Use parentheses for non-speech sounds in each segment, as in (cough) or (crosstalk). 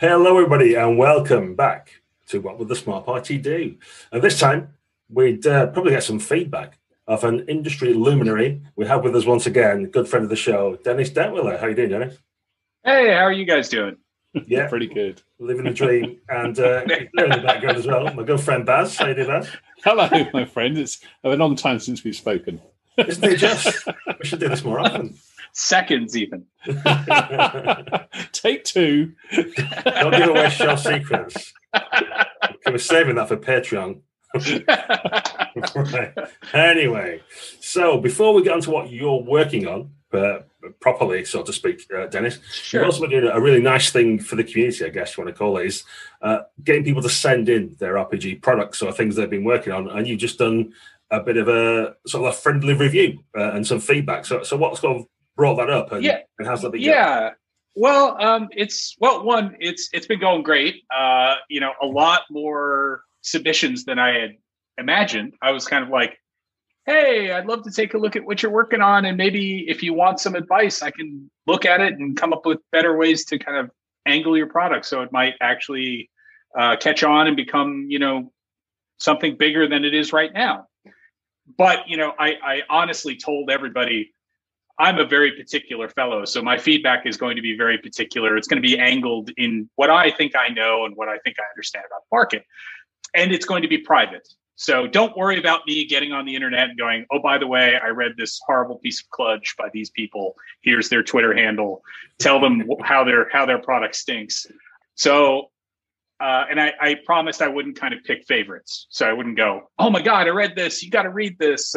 Hello, everybody, and welcome back to What Would the Smart Party Do? And this time, we'd uh, probably get some feedback of an industry luminary. We have with us once again, good friend of the show, Dennis Detwiller. How you doing, Dennis? Hey, how are you guys doing? Yeah, (laughs) pretty good. Living a dream, and uh, (laughs) in the background as well. My good friend Baz. How you doing, Baz? Hello, my friend. It's a long time since we've spoken. Isn't it just? (laughs) We should do this more often. Seconds, even. (laughs) (laughs) Take two. Don't give away show secrets. (laughs) We're saving that for Patreon. right. Anyway, so before we get on to what you're working on, uh, properly, so to speak, uh, Dennis, Sure. you're also doing a really nice thing for the community, I guess you want to call it, is uh, getting people to send in their RPG products or things they've been working on, and you've just done a bit of a sort of a friendly review uh, and some feedback. So, so what sort of brought that up, and, Yeah. and how's that been? going? yeah. Well, um, it's well, one, it's it's been going great. Uh, you know, a lot more submissions than I had imagined. I was kind of like, hey, I'd love to take a look at what you're working on, and maybe if you want some advice, I can look at it and come up with better ways to kind of angle your product so it might actually uh, catch on and become, you know, something bigger than it is right now. But you know, I, I honestly told everybody I'm a very particular fellow, so my feedback is going to be very particular. It's going to be angled in what I think I know and what I think I understand about the market, and it's going to be private. So don't worry about me getting on the internet and going, "Oh, by the way, I read this horrible piece of cludge by these people. Here's their Twitter handle. Tell them how their how their product stinks." So uh, and I, I promised I wouldn't kind of pick favorites. So I wouldn't go, "Oh my God, I read this. You got to read this."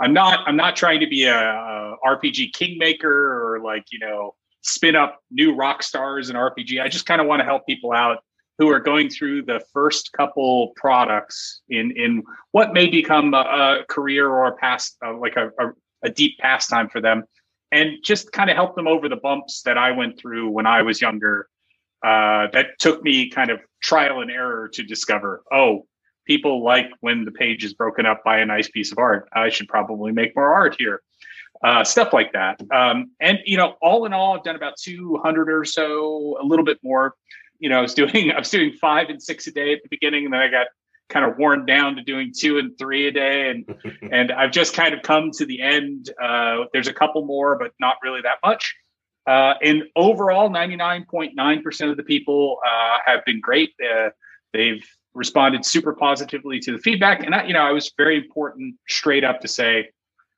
I'm not. I'm not trying to be a, a RPG kingmaker or like you know spin up new rock stars in RPG. I just kind of want to help people out who are going through the first couple products in in what may become a, a career or a past uh, like a, a, a deep pastime for them, and just kind of help them over the bumps that I went through when I was younger uh, that took me kind of trial and error to discover oh people like when the page is broken up by a nice piece of art. I should probably make more art here. Uh, stuff like that. Um, and you know all in all i've done about 200 or so a little bit more. You know i was doing (laughs) i was doing five and six a day at the beginning and then i got kind of worn down to doing two and three a day. And (laughs) and i've just kind of come to the end. Uh, there's a couple more but not really that much. Uh, and overall, 99.9% of the people uh, have been great. Uh, they've responded super positively to the feedback. And, I, you know, I was very important straight up to say,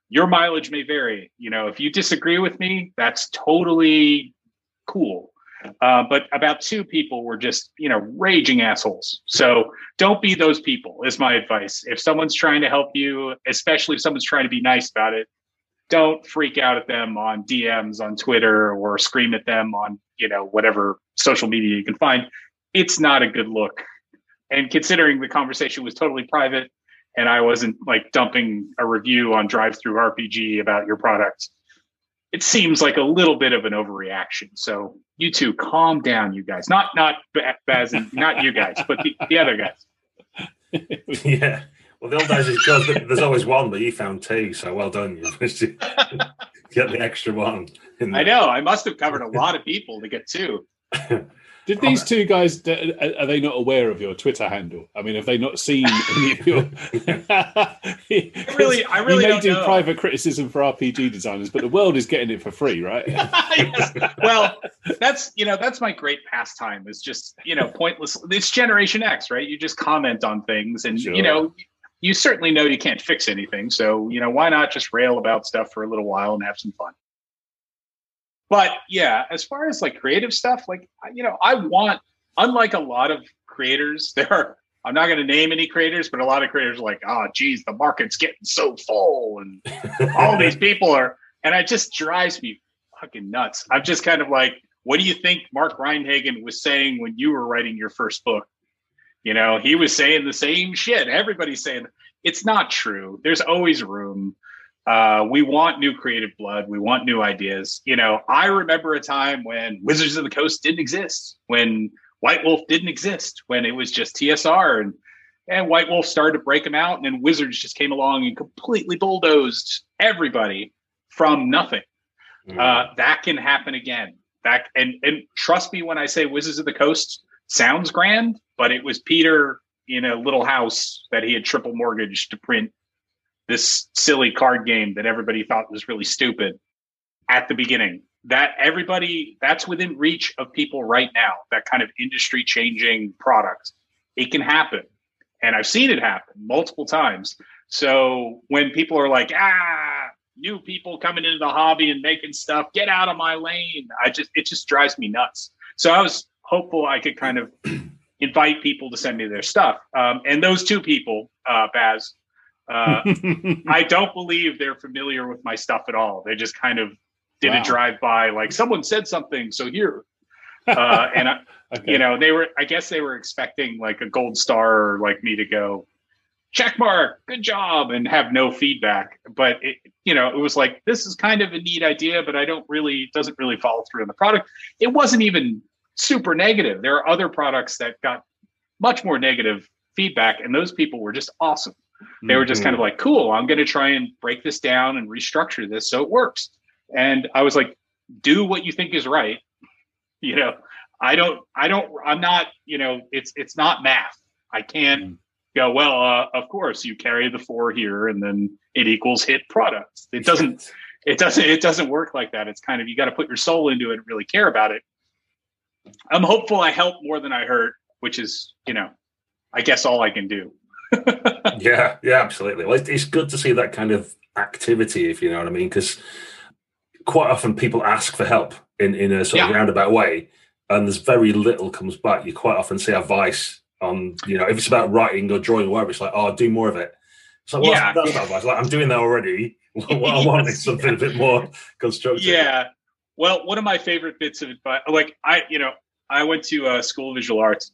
your mileage may vary. You know, if you disagree with me, that's totally cool. Uh, but about two people were just, you know, raging assholes. So don't be those people, is my advice. If someone's trying to help you, especially if someone's trying to be nice about it, don't freak out at them on DMs on Twitter or scream at them on, you know, whatever social media you can find. It's not a good look. And considering the conversation was totally private and I wasn't like dumping a review on DriveThruRPG about your product, it seems like a little bit of an overreaction. So you two calm down, you guys. Not not Baz and not you guys, but the, the other guys. (laughs) yeah. Well, the old days is because there's always one, but you found two, so well done. You (laughs) get the extra one. I know. I must have covered a lot of people to get two. (laughs) Did these two guys? Are they not aware of your Twitter handle? I mean, have they not seen (laughs) any of your? really- I really you may do know. private criticism for RPG designers, but the world is getting it for free, right? (laughs) Yes. Well, that's you know that's my great pastime is just you know pointless. It's Generation X, right? You just comment on things, and Sure. you know you certainly know you can't fix anything. So you know why not just rail about stuff for a little while and have some fun. But yeah, as far as like creative stuff, like you know, I want unlike a lot of creators, (laughs) there are. I'm not going to name any creators, but a lot of creators are like, oh, geez, the market's getting so full, and (laughs) all these people are, and it just drives me fucking nuts. I'm just kind of like, what do you think Mark Rein-Hagen was saying when you were writing your first book? You know, he was saying the same shit. Everybody's saying it's not true. There's always room. Uh, we want new creative blood. We want new ideas. You know, I remember a time when Wizards of the Coast didn't exist, when White Wolf didn't exist, when it was just TSR and and White Wolf started to break them out, and then Wizards just came along and completely bulldozed everybody from nothing. Mm. Uh, that can happen again. That and and trust me when I say Wizards of the Coast sounds grand, but it was Peter in a little house that he had triple mortgaged to print this silly card game that everybody thought was really stupid at the beginning. That everybody that's within reach of people right now, that kind of industry changing product. It can happen. And I've seen it happen multiple times. So when people are like, ah, new people coming into the hobby and making stuff, get out of my lane. I just it just drives me nuts. So I was hopeful I could kind of invite people to send me their stuff. Um, and those two people, uh, Baz, uh, (laughs) I don't believe they're familiar with my stuff at all. They just kind of did wow. a drive by, like someone said something, so here. (laughs) Uh, and I, okay. you know, they were. I guess they were expecting like a gold star or like me to go check mark, good job, and have no feedback. But it, you know, it was like this is kind of a neat idea, but I don't really doesn't really follow through in the product. It wasn't even super negative. There are other products that got much more negative feedback, and those people were just awesome. They were just kind of mm-hmm. like, cool, I'm going to try and break this down and restructure this so it works. And I was like, do what you think is right. (laughs) You know, I don't, I don't, I'm not, you know, it's, it's not math. I can't mm. go, well, uh, of course you carry the four here and then it equals hit products. It doesn't, it doesn't, it doesn't work like that. It's kind of, you got to put your soul into it and really care about it. I'm hopeful I helped more than I hurt, which is, you know, I guess all I can do. (laughs) yeah, yeah, absolutely. Well, it's good to see that kind of activity, if you know what I mean, because quite often people ask for help in, in a sort yeah. of roundabout way, and there's very little comes back. You quite often see advice on, you know, if it's about writing or drawing or whatever, it's like, oh, do more of it. So well, yeah, that's, advice. Like I'm doing that already. (laughs) what I (laughs) want is something a bit more constructive. Yeah. Well, one of my favorite bits of advice, like I, you know, I went to a school of visual arts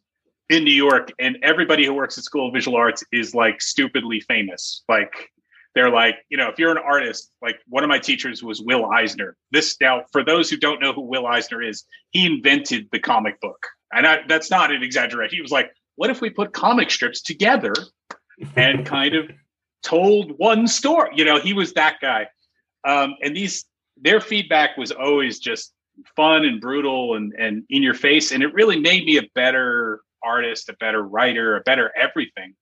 in New York, and everybody who works at School of Visual Arts is like stupidly famous. Like they're like, you know, if you're an artist, like one of my teachers was Will Eisner. This now, for those who don't know who Will Eisner is, he invented the comic book, and I, that's not an exaggeration. He was like, what if we put comic strips together and (laughs) kind of told one story? You know, he was that guy. Um, and these their feedback was always just fun and brutal and and in your face, and it really made me a better artist, a better writer, a better everything.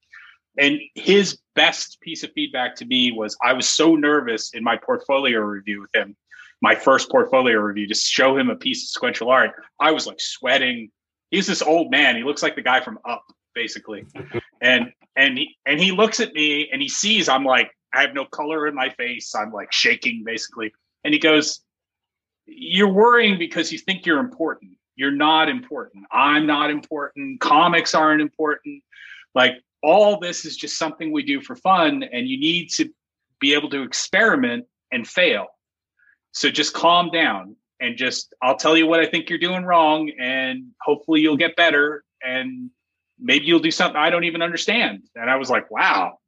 And his best piece of feedback to me was I was so nervous in my portfolio review with him, my first portfolio review, to show him a piece of sequential art. I was like sweating. He's this old man. He looks like the guy from Up, basically. (laughs) and and he and he looks at me and he sees I'm like, I have no color in my face. I'm like shaking basically. And he goes, You're worrying because you think you're important. You're not important. I'm not important. Comics aren't important. Like all this is just something we do for fun, and you need to be able to experiment and fail. So just calm down and just I'll tell you what I think you're doing wrong, and hopefully you'll get better. And maybe you'll do something I don't even understand. And I was like, wow,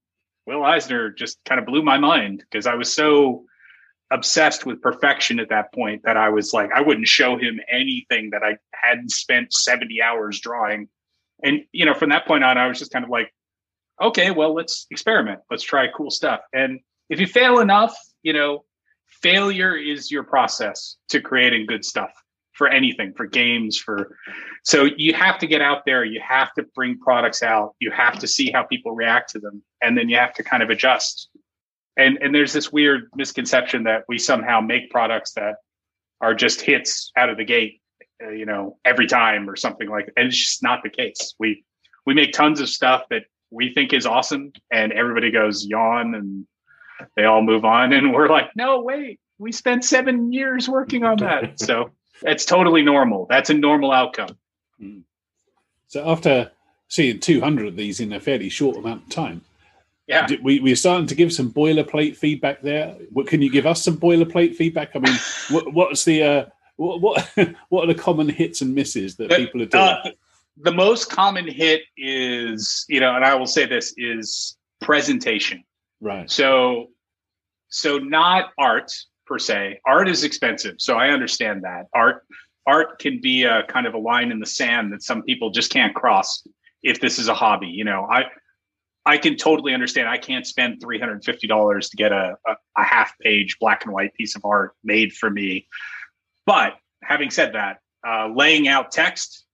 Will Eisner just kind of blew my mind because I was so obsessed with perfection at that point that I was like, I wouldn't show him anything that I hadn't spent 70 hours drawing. And, you know, from that point on, I was just kind of like, okay, well, let's experiment. Let's try cool stuff. And if you fail enough, you know, failure is your process to creating good stuff for anything, for games, for so you have to get out there, you have to bring products out, you have to see how people react to them, and then you have to kind of adjust and and there's this weird misconception that we somehow make products that are just hits out of the gate uh, you know every time or something like that. And it's just not the case. We we make tons of stuff that we think is awesome and everybody goes yawn and they all move on. And we're like no wait we spent seven years working on that. (laughs) So that's totally normal. That's a normal outcome. So after seeing 200 of these in a fairly short amount of time yeah, we, we're starting to give some boilerplate feedback there. What can you give us some boilerplate feedback? I mean, what, what's the uh, what, what (laughs) what are the common hits and misses that people are doing? Uh, the most common hit is, you know, and I will say this is presentation. Right. So, so not art per se. Art is expensive, so I understand that. Art art can be a kind of a line in the sand that some people just can't cross if this is a hobby. You know, I I can totally understand. I can't spend three hundred and fifty dollars to get a, a, a half page black and white piece of art made for me. But having said that, uh, laying out text,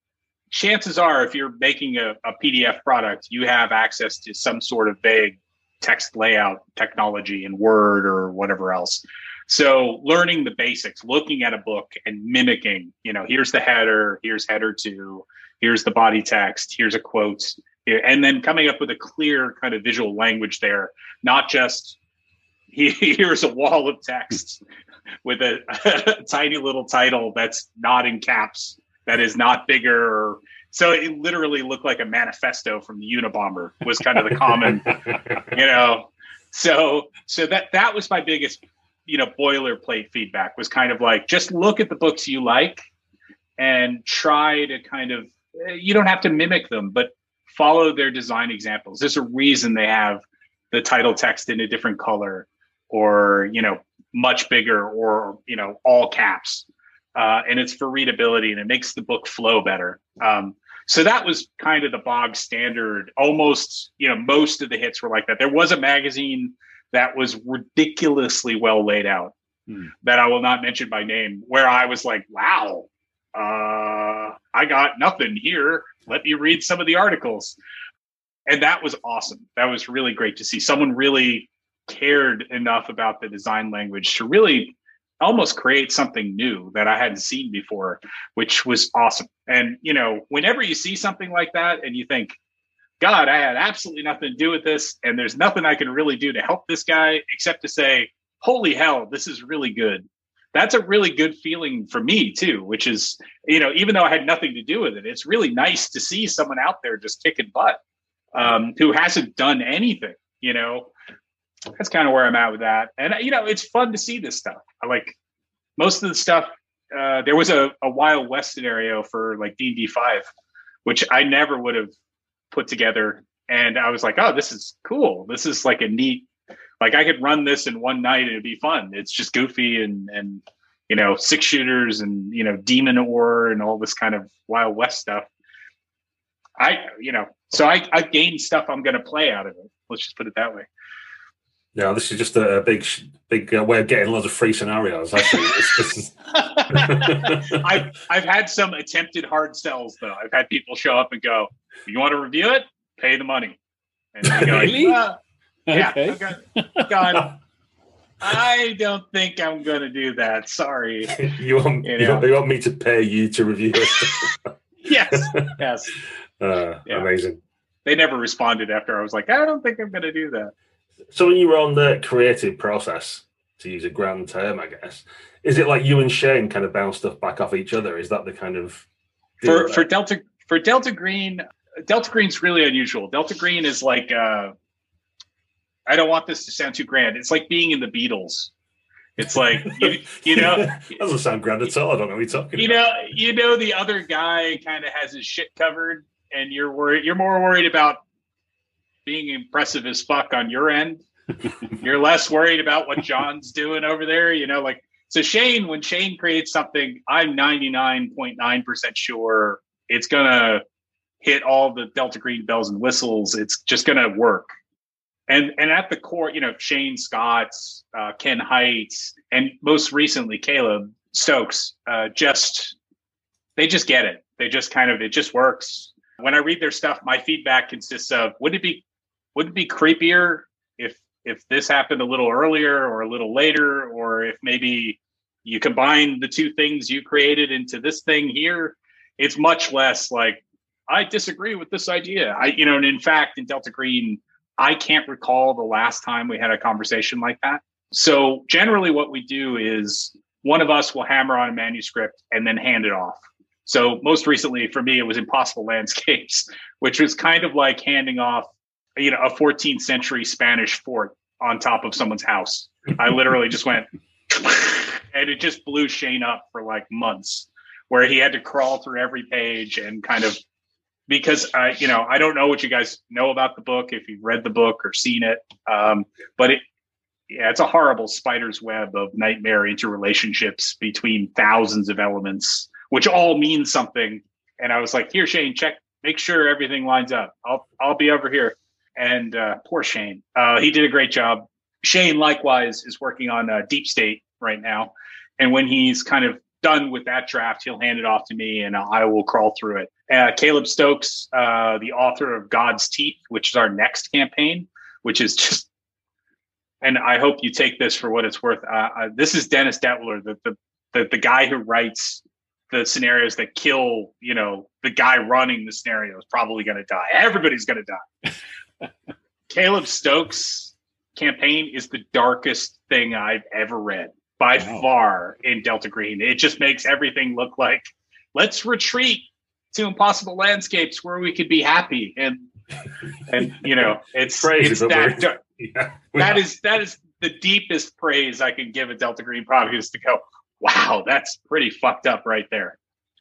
chances are, if you're making a, a PDF product, you have access to some sort of vague text layout technology in Word or whatever else. So learning the basics, looking at a book and mimicking, you know, here's the header, here's header two, here's the body text, here's a quote, and then coming up with a clear kind of visual language there, not just (laughs) here's a wall of text with a, a (laughs) tiny little title that's not in caps, that is not bigger. So it literally looked like a manifesto from the Unabomber was kind of the common, you know. So so that that was my biggest you know boilerplate feedback was kind of like just look at the books you like and try to kind of eh, you don't have to mimic them but follow their design examples there's a reason they have the title text in a different color or you know much bigger or you know all caps? Uh, and it's for readability and it makes the book flow better. Um, so that was kind of the bog standard. Almost you know most of the hits were like that. There was a magazine that was ridiculously well laid out hmm. that I will not mention by name, where I was like, wow, uh, I got nothing here. Let me read some of the articles. And that was awesome. That was really great to see. Someone really cared enough about the design language to really almost create something new that I hadn't seen before, which was awesome. And, you know, whenever you see something like that and you think, God, I had absolutely nothing to do with this, and there's nothing I can really do to help this guy except to say, holy hell, this is really good. That's a really good feeling for me too, which is, you know, even though I had nothing to do with it, it's really nice to see someone out there just kicking butt um, who hasn't done anything, you know. That's kind of where I'm at with that. And, you know, it's fun to see this stuff. I like most of the stuff. Uh, there was a, a Wild West scenario for like D&D 5, which I never would have put together and I was like, oh, this is cool. This is like a neat, like I could run this in one night and it'd be fun. It's just goofy and and you know six shooters and you know demon ore and all this kind of wild west stuff. I you know so I I gained stuff I'm going to play out of it. Let's just put it that way. Yeah, this is just a big, big uh, way of getting lots of free scenarios. Actually, (laughs) (laughs) I've I've had some attempted hard sells though. I've had people show up and go, "You want to review it? Pay the money." And I go, (laughs) really? Uh, yeah. Okay. (laughs) God, I don't think I'm going to do that. Sorry. (laughs) you want you, know? you, want me to pay you to review it? (laughs) yes. Yes. Uh, yeah. Amazing. They never responded after I was like, I don't think I'm going to do that. So when you were on the creative process, to use a grand term, I guess, is it like you and Shane kind of bounce stuff back off each other? Is that the kind of for for Delta for Delta Green? Delta Green's really unusual. Delta Green is like uh, I don't want this to sound too grand. It's like being in the Beatles. It's like you, you know, (laughs) doesn't sound grand at all. I don't know what you're talking. You about. know, you know, the other guy kind of has his shit covered, and you're worried. You're more worried about being impressive as fuck on your end. (laughs) You're less worried about what John's doing over there. You know, like so Shane, when Shane creates something, I'm 99.9% sure it's gonna hit all the Delta Green bells and whistles. It's just gonna work. And and at the core, you know, Shane Scotts, uh, Ken Hite, and most recently Caleb Stokes, uh, just they just get it. They just kind of it just works. When I read their stuff, my feedback consists of would it be would it be creepier if if this happened a little earlier or a little later, or if maybe you combine the two things you created into this thing here? It's much less like I disagree with this idea. I, you know, and in fact, in Delta Green, I can't recall the last time we had a conversation like that. So generally, what we do is one of us will hammer on a manuscript and then hand it off. So most recently for me, it was Impossible Landscapes, (laughs) which was kind of like handing off you know a 14th century Spanish fort on top of someone's house. I literally just went (laughs) and it just blew Shane up for like months where he had to crawl through every page and kind of because I, you know, I don't know what you guys know about the book if you've read the book or seen it, um, but it, yeah, it's a horrible spider's web of nightmare interrelationships between thousands of elements, which all mean something. And I was like, "Here, Shane, check, make sure everything lines up. I'll, I'll be over here." and uh, poor Shane. Uh, he did a great job. Shane likewise is working on uh, Deep State right now, and when he's kind of done with that draft, he'll hand it off to me, and I will crawl through it. Uh, Caleb Stokes, uh, the author of God's Teeth, which is our next campaign, which is just, and I hope you take this for what it's worth. Uh, uh this is Dennis Detwiller, the, the the the guy who writes the scenarios that kill, you know, the guy running the scenario is probably going to die. Everybody's going to die. (laughs) Caleb Stokes campaign is the darkest thing I've ever read by wow. far in Delta Green. It just makes everything look like let's retreat to impossible landscapes where we could be happy and and you know (laughs) it's, it's that (laughs) yeah. that is that is the deepest praise I can give a Delta Green product is to go wow that's pretty fucked up right there.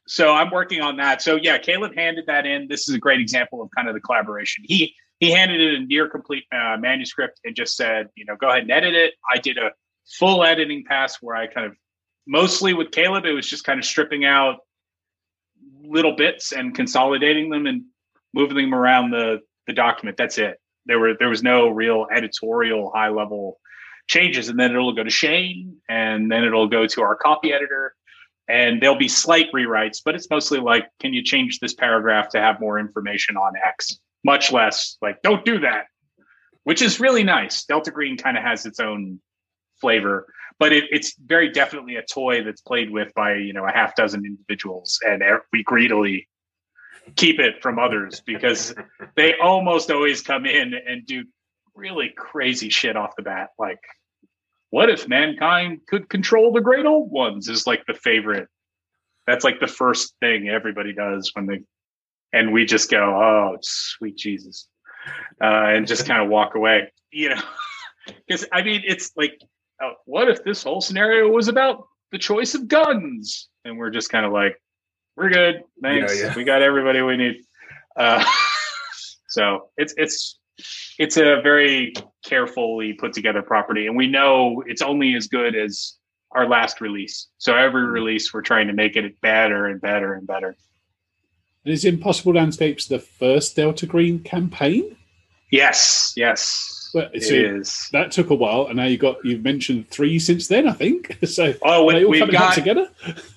So I'm working on that. So yeah, Caleb handed that in. This is a great example of kind of the collaboration. He he handed it a near complete uh, manuscript and just said, you know, go ahead and edit it. I did a full editing pass where I kind of mostly with Caleb, it was just kind of stripping out little bits and consolidating them and moving them around the the document. That's it. There were there was no real editorial high level changes, and then it'll go to Shane, and then it'll go to our copy editor, and there'll be slight rewrites, but it's mostly like, can you change this paragraph to have more information on X? Much less like, don't do that, which is really nice. Delta Green kind of has its own flavor, but it, it's very definitely a toy that's played with by you know a half dozen individuals, and we greedily keep it from others because (laughs) they almost always come in and do really crazy shit off the bat, like what if mankind could control the great old ones is like the favorite. That's like the first thing everybody does when they and we just go oh sweet jesus uh, and just kind of walk away you know? (laughs) Because i mean it's like what if this whole scenario was about the choice of guns? And we're just kind of like, we're good. Thanks. Yeah, yeah. We got everybody we need. Uh, (laughs) so it's it's it's a very carefully put together property, and we know it's only as good as our last release. So every mm-hmm. release, we're trying to make it better and better and better. Is Impossible Landscapes the first Delta Green campaign? Yes, yes. But it is. That took a while, and now you got you've mentioned three since then, I think. (laughs) So oh, we, we've got together.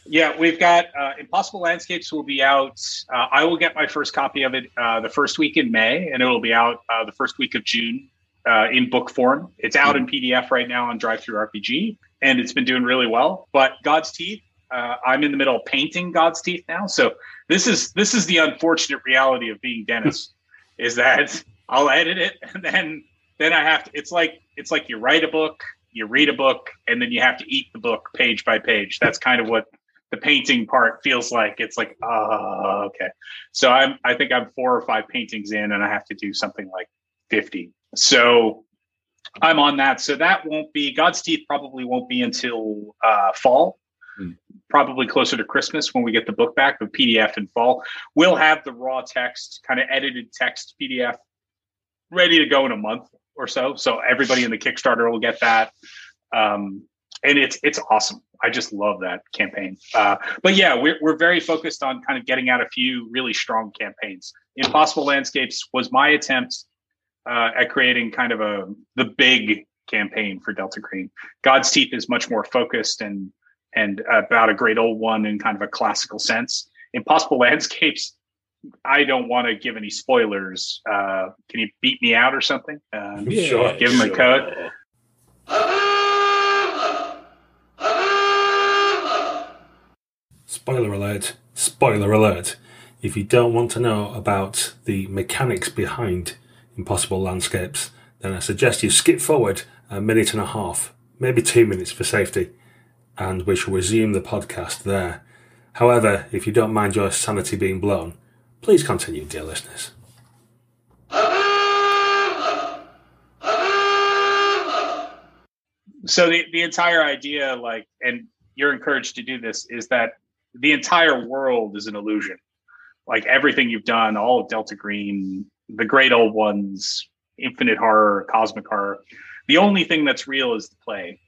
Yeah, we've got uh, Impossible Landscapes will be out. Uh, I will get my first copy of it uh, the first week in May, and it will be out uh, the first week of June uh, in book form. It's out mm-hmm. in PDF right now on DriveThruRPG, and it's been doing really well. But God's Teeth, uh, I'm in the middle of painting God's Teeth now, so this is this is the unfortunate reality of being Dennis, (laughs) is that I'll edit it and then then I have to. It's like it's like you write a book, you read a book, and then you have to eat the book page by page. That's kind of what the painting part feels like. It's like, oh, okay. So I'm I think I'm four or five paintings in, and I have to do something like fifty. So I'm on that. So that won't be God's Teeth. Probably won't be until uh, fall. Hmm. Probably closer to Christmas when we get the book back, the PDF in fall. We'll have the raw text, kind of edited text PDF ready to go in a month or so. So everybody in the Kickstarter will get that. Um, and it's it's awesome. I just love that campaign. Uh, but yeah, we're we're very focused on kind of getting out a few really strong campaigns. Impossible Landscapes was my attempt uh, at creating kind of a the big campaign for Delta Green. God's Teeth is much more focused and and about a great old one in kind of a classical sense. Impossible (laughs) Landscapes I don't want to give any spoilers. Uh, can you beat me out or something? Uh, (laughs) yeah, sure. Give him a code. Spoiler alert! Spoiler alert! If you don't want to know about the mechanics behind Impossible Landscapes, then I suggest you skip forward a minute and a half, maybe two minutes for safety, and we shall resume the podcast there. However, if you don't mind your sanity being blown, Please continue, dear listeners. So the, the entire idea, like, and you're encouraged to do this, is that the entire world is an illusion. Like everything you've done, all of Delta Green, the great old ones, infinite horror, cosmic horror. The only thing that's real is the play,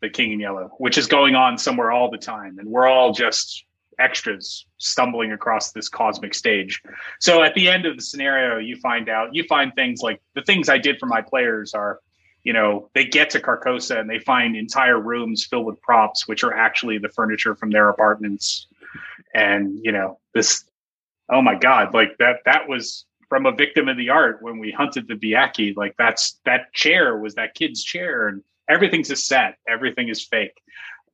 the King in Yellow, which is going on somewhere all the time, and we're all just extras stumbling across this cosmic stage. So at the end of the scenario, you find out, you find things like the things I did for my players are you know, they get to Carcosa and they find entire rooms filled with props, which are actually the furniture from their apartments. And, you know, this, oh my God, like that, that was from a victim of the art when we hunted the Byakhee. Like that's, that chair was that kid's chair and everything's a set, everything is fake.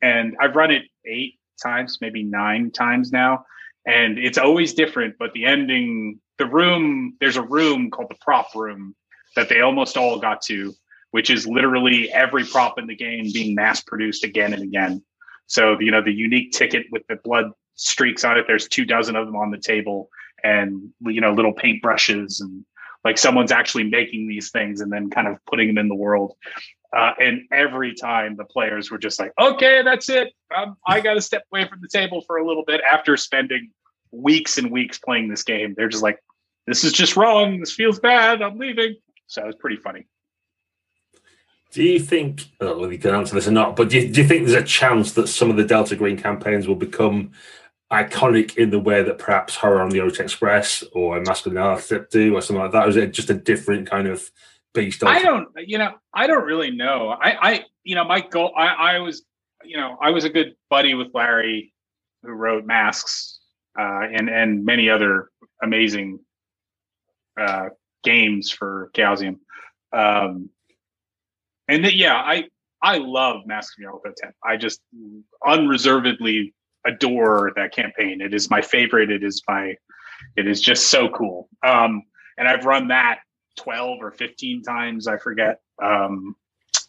And I've run it eight times, maybe nine times now. And it's always different, but the ending, the room, there's a room called the prop room that they almost all got to which is literally every prop in the game being mass produced again and again. So, you know, the unique ticket with the blood streaks on it, there's two dozen of them on the table and, you know, little paintbrushes and like someone's actually making these things and then kind of putting them in the world. Uh, and every time the players were just like, okay, that's it. Um, I got to step away from the table for a little bit after spending weeks and weeks playing this game. They're just like, this is just wrong. This feels bad. I'm leaving. So it was pretty funny. Do you think, I don't know whether you can answer this or not, but do you, do you think there's a chance that some of the Delta Green campaigns will become iconic in the way that perhaps Horror on the Orient Express or Masks of Nyarlathotep do or something like that? Or is it just a different kind of beast? I don't, you know, I don't really know. I, I, you know, my goal, I, I was, you know, I was a good buddy with Larry who wrote Masks uh, and, and many other amazing uh, games for Chaosium. Um, and the, yeah, I I love Mask of Nyarlathotep. I just unreservedly adore that campaign. It is my favorite. It is my it is just so cool. Um, and I've run that 12 or 15 times, I forget. Um,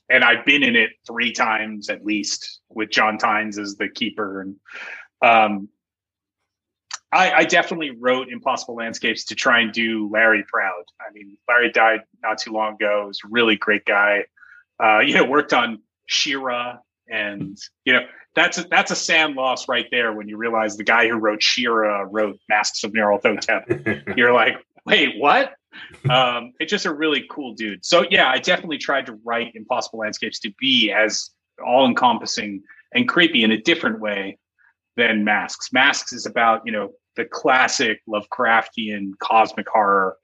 and I've been in it three times at least with John Tynes as the keeper. And um, I, I, definitely wrote Impossible Landscapes to try and do Larry proud. I mean, Larry died not too long ago. He was a really great guy uh, you know, worked on She-Ra, and you know that's a, that's a sand loss right there when you realize the guy who wrote She-Ra wrote Masks of Nyarlathotep. (laughs) You're like, wait, what? Um, it's just a really cool dude. So yeah, I definitely tried to write Impossible Landscapes to be as all encompassing and creepy in a different way than Masks. Masks is about you know the classic Lovecraftian cosmic horror.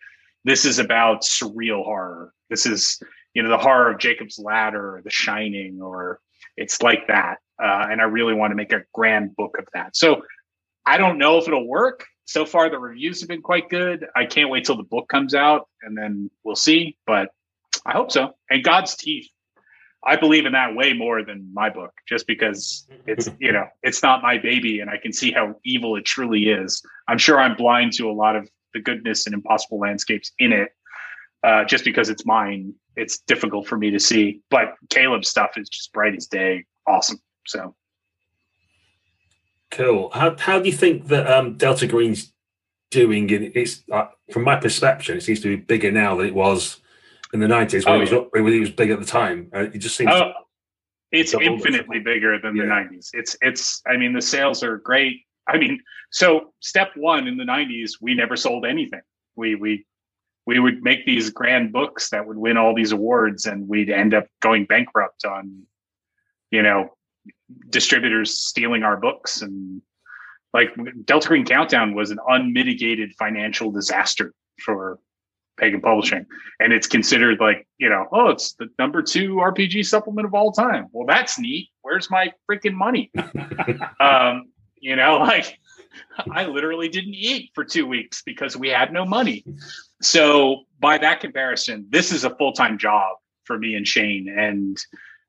This is about surreal horror. This is you know the horror of Jacob's Ladder or The Shining or it's like that. Uh, and I really want to make a grand book of that. So I don't know if it'll work. So far, the reviews have been quite good. I can't wait till the book comes out and then we'll see. But I hope so. And God's Teeth, I believe in that way more than my book, just because it's (laughs) you know it's not my baby, and I can see how evil it truly is. I'm sure I'm blind to a lot of the goodness and impossible landscapes in it, uh, just because it's mine, it's difficult for me to see. But Caleb's stuff is just bright as day, awesome. So cool. How how do you think that um, Delta Green's doing? In, it's uh, from my perception, it seems to be bigger now than it was in the nineties when, oh, it was, when it was big at the time. Uh, it just seems. Oh, it's infinitely bigger than yeah. the nineties. It's it's. I mean, the sales are great. I mean, so step one in the nineties, we never sold anything. We we we would make these grand books that would win all these awards and we'd end up going bankrupt on you know distributors stealing our books. And like delta green countdown was an unmitigated financial disaster for pagan publishing. And it's considered like you know oh it's the number two rpg supplement of all time. Well that's neat. Where's my freaking money? (laughs) Um you know (laughs) like I literally didn't eat for two weeks because we had no money. So, by that comparison, this is a full time job for me and Shane, and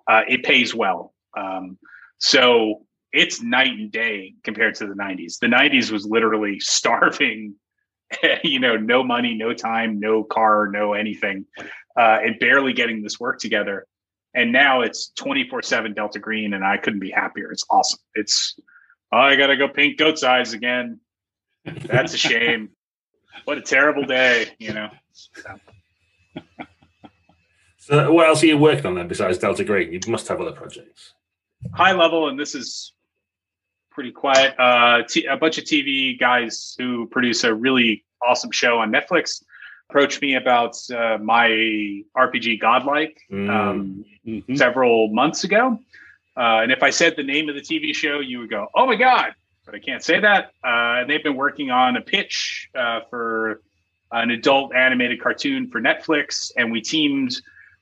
uh, it pays well. Um, so, it's night and day compared to the 90s. The 90s was literally (laughs) starving, (laughs) you know, no money, no time, no car, no anything, uh, and barely getting this work together. And now it's 24 7 Delta Green, and I couldn't be happier. It's awesome. It's oh, I got to go paint goat's eyes again. That's a shame. (laughs) what a terrible day, you know. So. so. what else are you working on then besides Delta Green? You must have other projects. High level, and this is pretty quiet. Uh, t- a bunch of TV guys who produce a really awesome show on Netflix approached me about uh, my RPG Godlike mm. um, mm-hmm. several months ago. Uh, and if I said the name of the TV show, you would go, "Oh my god!" But I can't say that. Uh, they've been working on a pitch uh, for an adult animated cartoon for Netflix, and we teamed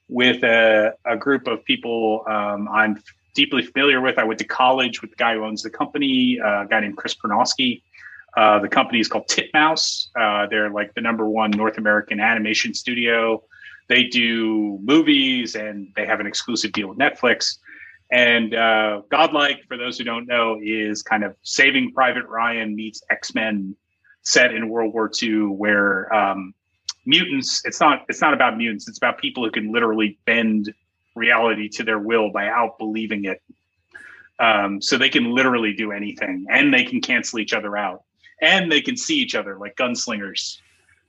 with a, a group of people um, I'm deeply familiar with. I went to college with the guy who owns the company, uh, a guy named Chris Prynoski. Uh, the company is called Titmouse. Uh, they're like the number one North American animation studio. They do movies and they have an exclusive deal with Netflix. And uh, Godlike, for those who don't know, is kind of Saving Private Ryan meets X Men set in World War II, where um, mutants. It's not. It's not about mutants. It's about people who can literally bend reality to their will by out believing it. Um, so they can literally do anything, and they can cancel each other out, and they can see each other like gunslingers.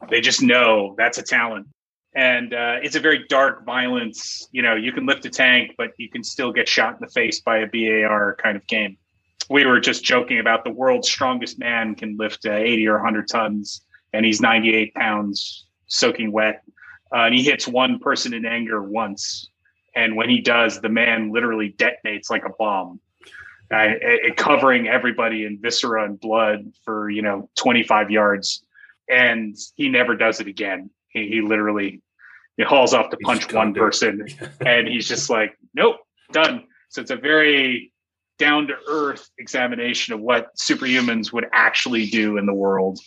They just know that's a talent. And uh, it's a very dark violence. You know you can lift a tank but you can still get shot in the face by a bar kind of game. We were just joking about the world's strongest man can lift uh, 80 or 100 tons and he's 98 pounds soaking wet. Uh, and he hits one person in anger once and when he does the man literally detonates like a bomb. Uh, covering everybody in viscera and blood for you know 25 yards. And he never does it again. He, he literally he hauls off to punch one person, (laughs) and he's just like, "Nope, done." So it's a very down to earth examination of what superhumans would actually do in the world.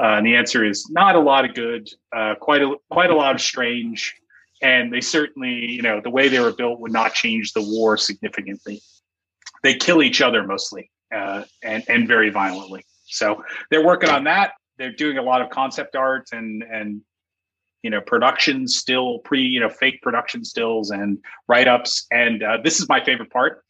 Uh, and the answer is not a lot of good, uh, quite a quite a lot of strange, and they certainly, you know, the way they were built would not change the war significantly. They kill each other mostly, uh, and and very violently. So they're working on that. They're doing a lot of concept art and and you know production still pre you know fake production stills and write-ups and uh, this is my favorite part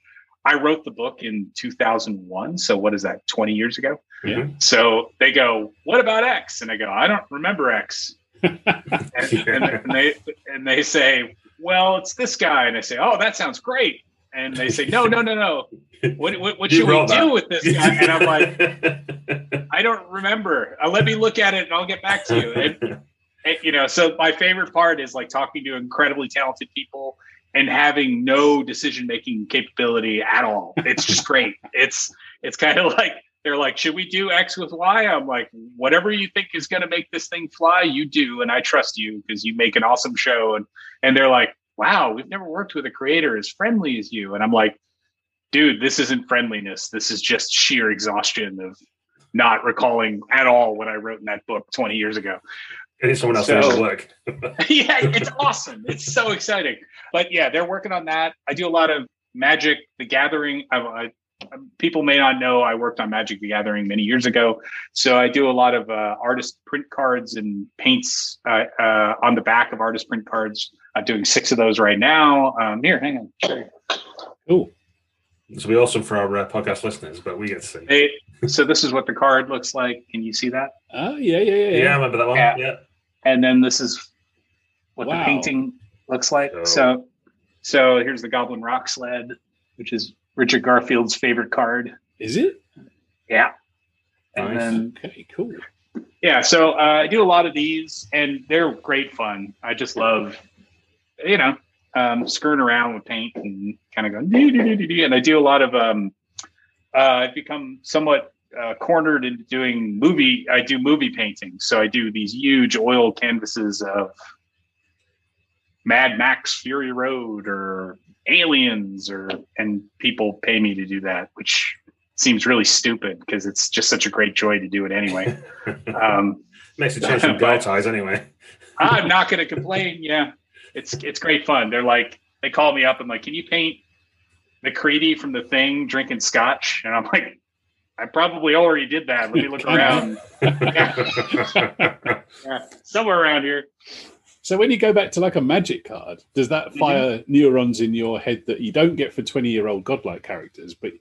i wrote the book in 2001 so what is that 20 years ago yeah. so they go what about x and i go i don't remember x (laughs) and, and, they and they say well it's this guy. And i say oh that sounds great. And they say no no no no. What, what, what should we do with this guy? And i'm like (laughs) i don't remember. Uh, let me look at it and i'll get back to you. And, you know, so my favorite part is like talking to incredibly talented people and having no decision making capability at all. It's just great. It's it's kind of (laughs) like they're like, should we do X with Y? I'm like, whatever you think is going to make this thing fly, you do, and I trust you because you make an awesome show. And and they're like, wow, we've never worked with a creator as friendly as you. And I'm like, dude, this isn't friendliness. This is just sheer exhaustion of not recalling at all what I wrote in that book 20 years ago. Getting someone else so, work. (laughs) (laughs) yeah, it's awesome. It's so exciting. But yeah, they're working on that. I do a lot of Magic the Gathering. I, I, people may not know I worked on Magic the Gathering many years ago. So I do a lot of uh, artist print cards and paints uh, uh, on the back of artist print cards. I'm doing six of those right now. Um, here, hang on. Sure. Cool. This will be awesome for our uh, podcast listeners, but we get to see. Hey, so this is what the card looks like. Can you see that? Oh yeah, yeah, yeah. Yeah, I remember that one. Yeah. yeah and then this is what wow. the painting looks like. Oh. So, so here's the Goblin Rock Sled, which is Richard Garfield's favorite card. Is it? Yeah. Nice. And then, okay, cool. Yeah, so uh, I do a lot of these, and they're great fun. I just love, you know, um, skirting around with paint and kind of going, and I do a lot of. Um, uh, I've become somewhat uh, cornered into doing movie. I do movie painting, so I do these huge oil canvases of Mad Max Fury Road or Aliens, or and people pay me to do that, which seems really stupid because it's just such a great joy to do it anyway. (laughs) Um, Makes a change from (laughs) bow ties anyway. I'm not going (laughs) to complain. Yeah, it's it's great fun. They're like they call me up and like, can you paint MacReady from the thing drinking scotch? And I'm like, I probably already did that. Let me look around. yeah. somewhere around here. So when you go back to like a magic card, does that mm-hmm. fire mm-hmm. neurons in your head that you don't get for twenty-year-old godlike characters? But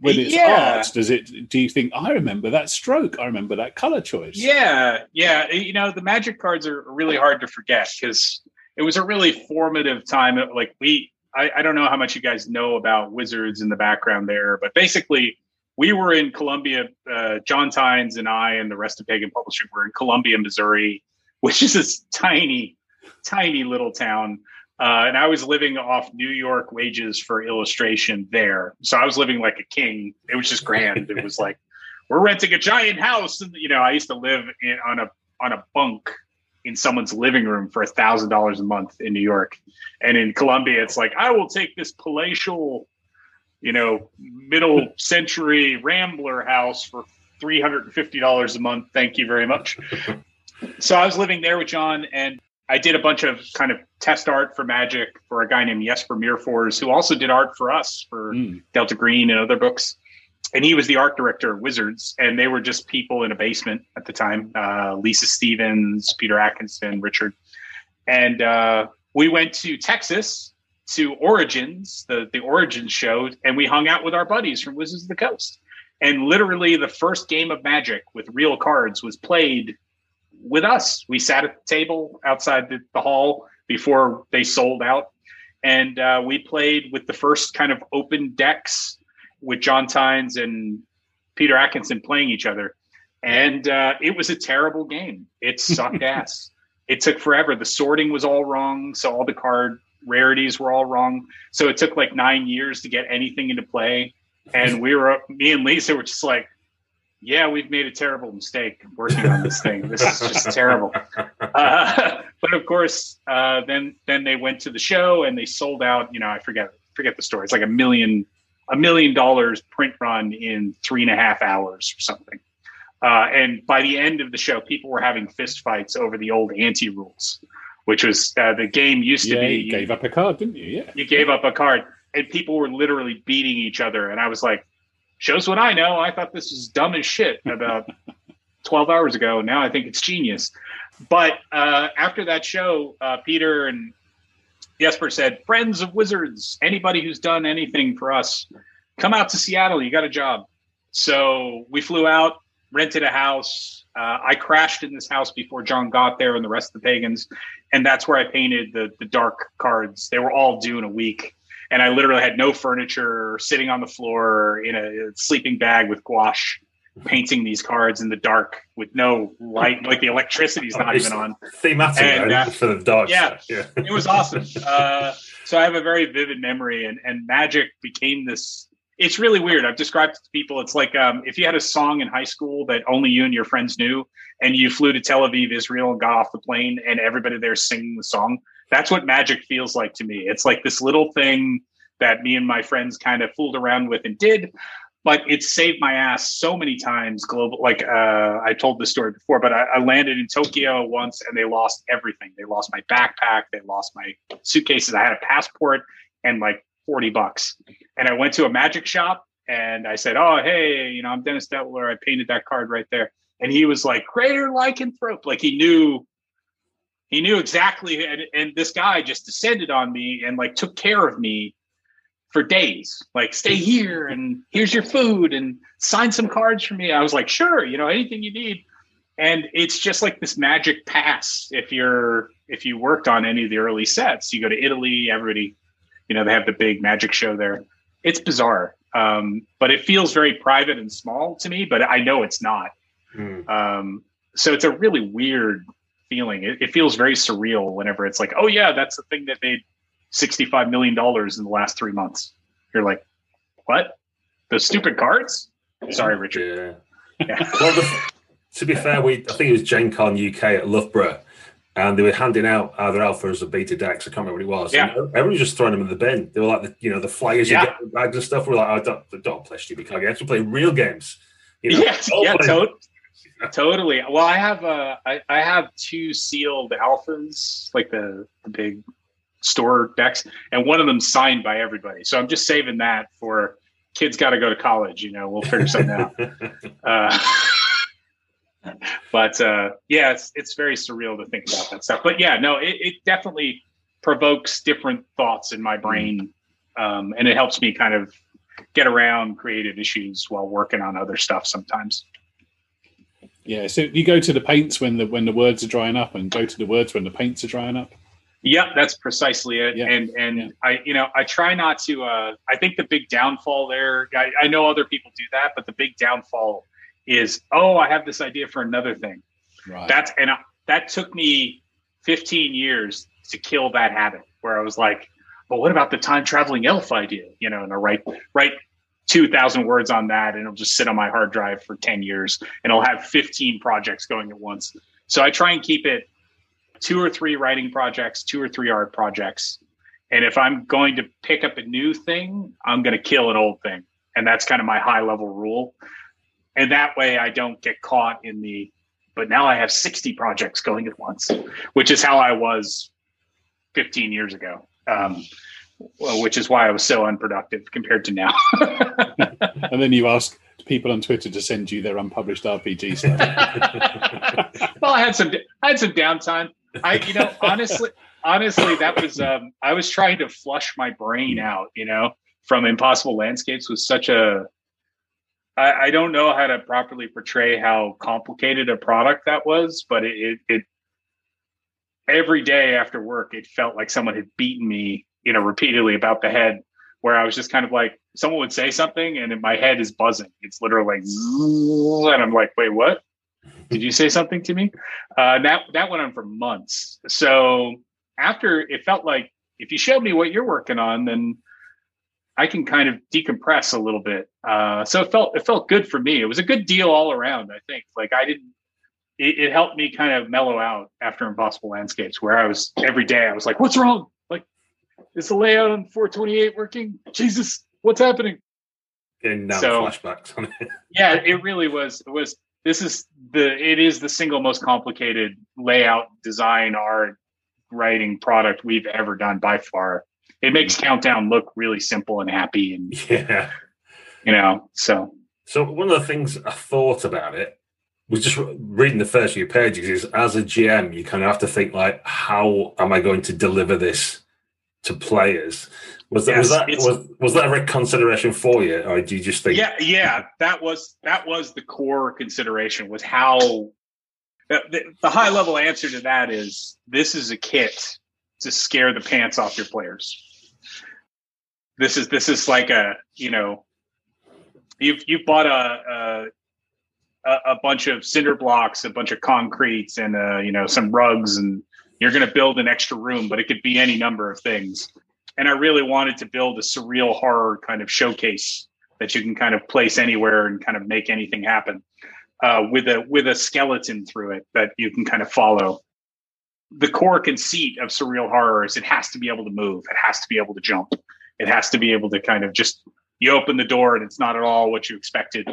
when it's yeah. art, does it? Do you think I remember that stroke? I remember that color choice. Yeah, yeah. You know, the magic cards are really hard to forget because it was a really formative time. Like we, I, I don't know how much you guys know about Wizards in the background there, but basically we were in Columbia. Uh, John Tynes and I and the rest of Pagan Publishing were in Columbia, Missouri, which is this tiny, tiny little town. Uh, and I was living off New York wages for illustration there. So I was living like a king. It was just grand. it was like (laughs) we're renting a giant house, and you know I used to live in, on a on a bunk in someone's living room for a thousand dollars a month in New York. And in Columbia, it's like, I will take this palatial, you know, middle century rambler house for $350 a month. Thank you very much. (laughs) so I was living there with John and I did a bunch of kind of test art for Magic for a guy named Jesper Myrfors, who also did art for us for mm. Delta Green and other books and he was the art director of Wizards, and they were just people in a basement at the time. Uh, Lisa Stevens, Peter Adkison, Richard, and uh, we went to Texas to Origins, the the Origins show, and we hung out with our buddies from Wizards of the Coast. And literally, the first game of Magic with real cards was played with us. We sat at the table outside the, the hall before they sold out, and uh, we played with the first kind of open decks with John Tynes and Peter Adkison playing each other. And uh, it was a terrible game. It sucked (laughs) ass. It took forever. The sorting was all wrong. So all the card rarities were all wrong. So it took like nine years to get anything into play. And (laughs) we were, me and Lisa were just like, yeah, we've made a terrible mistake working on this thing. This is just terrible. (laughs) Uh, (laughs) but of course, uh, then then they went to the show and they sold out. You know, I forget forget the story. It's like a million a million dollars print run in three and a half hours or something. Uh, and by the end of the show, people were having fist fights over the old ante rules, which was uh, the game used yeah, to be. You gave up a card, didn't you? Yeah. You gave up a card, and people were literally beating each other. And I was like, shows what I know. I thought this was dumb as shit about (laughs) 12 hours ago. Now I think it's genius. But uh, after that show, uh, Peter and Jesper said, "Friends of Wizards, anybody who's done anything for us, come out to Seattle. You got a job." So we flew out, rented a house. Uh, I crashed in this house before John got there and the rest of the pagans, and that's where I painted the the dark cards. They were all due in a week, and I literally had no furniture, sitting on the floor in a sleeping bag with gouache painting these cards in the dark with no light, like the electricity's not even on. Thematic and, uh, for the dark. Yeah, yeah. it was awesome. Uh, so I have a very vivid memory, and and Magic became this. It's really weird. I've described it to people. It's like um, if you had a song in high school that only you and your friends knew, and you flew to Tel Aviv, Israel, and got off the plane, and everybody there singing the song. That's what Magic feels like to me. It's like this little thing that me and my friends kind of fooled around with and did but it saved my ass so many times global like uh, i told this story before but I, I, landed in tokyo once and they lost everything. They lost my backpack they lost my suitcases. I had a passport and like 40 bucks. And i went to a magic shop and i said oh hey you know i'm dennis detwiller. I painted that card right there. And he was like greater lycanthrope. Like he knew he knew exactly and, and this guy just descended on me and like took care of me for days. Like, stay here and here's your food and sign some cards for me. I was like, sure, you know, anything you need. And it's just like this magic pass. If you're if you worked on any of the early sets, you go to Italy, everybody, you know, they have the big magic show there. It's bizarre. Um, but it feels very private and small to me, but I know it's not. Mm. Um, so it's a really weird feeling. It, it feels very surreal whenever it's like, oh yeah, that's the thing that made $65 million in the last three months. You're like, what? Those stupid cards? Sorry, Richard. Yeah. (laughs) yeah. well, the, to be fair, we I think it was Gen Con UK at Loughborough, and they were handing out either alphas or beta decks. I can't remember what it was. Yeah. everyone was just throwing them in the bin. They were like, the, you know, the flyers yeah. you get in bags and stuff. We are like, oh, don't, don't play stupid card games. We play real games. You know, (laughs) yes, yeah, to- totally. Well, I have uh, I, I have two sealed alphas, like the, the big store decks, and one of them signed by everybody. So I'm just saving that for kids got to go to college. You know, we'll figure something out. (laughs) Uh, but uh, yeah, it's it's very surreal to think about that stuff. But yeah, no, it, it definitely provokes different thoughts in my brain, um, and it helps me kind of get around creative issues while working on other stuff sometimes. Yeah, so you go to the paints when the when the words are drying up, and go to the words when the paints are drying up. Yeah, that's precisely it. Yeah. And and yeah. I you know I try not to. Uh, I think the big downfall there. I, I know other people do that, but the big downfall is oh I have this idea for another thing. Right. That's and I, that took me 15 years to kill that habit. Where I was like, but what about the time traveling elf idea? You know, and I write write 2,000 words on that, and it'll just sit on my hard drive for 10 years, and I'll have 15 projects going at once. So I try and keep it two or three writing projects, two or three art projects. And if I'm going to pick up a new thing, I'm going to kill an old thing. And that's kind of my high level rule. And that way I don't get caught in the, but now I have 60 projects going at once, which is how I was 15 years ago. Um, which is why I was so unproductive compared to now. (laughs) and then you ask people on Twitter to send you their unpublished RPG stuff. (laughs) well, I had some I had some downtime. I you know honestly honestly that was um, I was trying to flush my brain out. You know, from Impossible Landscapes was such a I, I don't know how to properly portray how complicated a product that was, but it, it, it every day after work it felt like someone had beaten me you know repeatedly about the head where I was just kind of like, someone would say something and my head is buzzing. It's literally like, and I'm like, wait, what? Did you say something to me? Uh, that that went on for months. So after it felt like if you showed me what you're working on, then I can kind of decompress a little bit. Uh, so it felt it felt good for me. It was a good deal all around. I think like I didn't. It, it helped me kind of mellow out after Impossible Landscapes, where I was every day. I was like, "What's wrong? Is the layout on 428 working? Jesus, what's happening? Getting down so, flashbacks on it. (laughs) yeah, it really was. It was. This is the. It is the single most complicated layout, design, art, writing product we've ever done by far. It makes mm-hmm. Countdown look really simple and happy, and yeah, you know. So, so one of the things I thought about it was just reading the first few pages is as a GM, you kind of have to think like, how am I going to deliver this to players. Was that yes, was that was, was that a consideration for you, or do you just think? Yeah, yeah, that was that was the core consideration. Was how the, the high level answer to that is this is a kit to scare the pants off your players. This is this is like a you know you've you've bought a, a a bunch of cinder blocks, a bunch of concretes, and uh, you know some rugs and you're going to build an extra room, but it could be any number of things. And I really wanted to build a surreal horror kind of showcase that you can kind of place anywhere and kind of make anything happen uh, with a with a skeleton through it that you can kind of follow. The core conceit of surreal horror is it has to be able to move, it has to be able to jump, it has to be able to kind of just you open the door and it's not at all what you expected.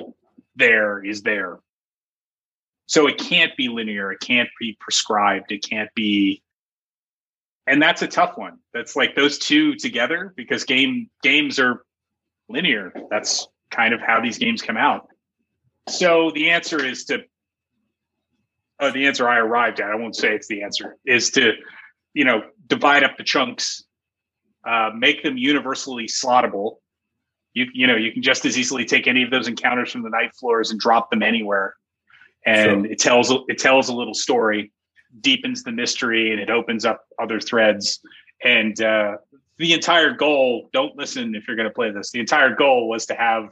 There is there. So it can't be linear. It can't be prescribed. It can't be, and that's a tough one. That's like those two together because game games are linear. That's kind of how these games come out. So the answer is to, uh, the answer I arrived at. I won't say it's the answer. Is to, you know, divide up the chunks, uh, make them universally slottable. You you know you can just as easily take any of those encounters from the night floors and drop them anywhere and sure. it tells it tells a little story, deepens the mystery, and it opens up other threads. And uh, the entire goal don't listen if you're going to play this. The entire goal was to have.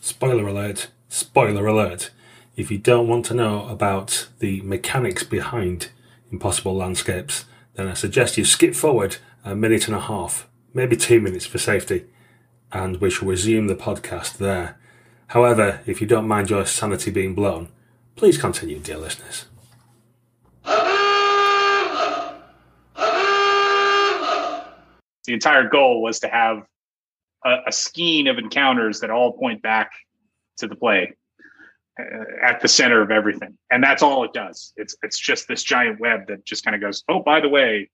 Spoiler alert! Spoiler alert! If you don't want to know about the mechanics behind Impossible Landscapes, then I suggest you skip forward a minute and a half, maybe two minutes for safety and we shall resume the podcast there. However, if you don't mind your sanity being blown, please continue, dear listeners. The entire goal was to have a, a skein of encounters that all point back to the play uh, at the center of everything, and that's all it does. It's it's just this giant web that just kind of goes. Oh, by the way,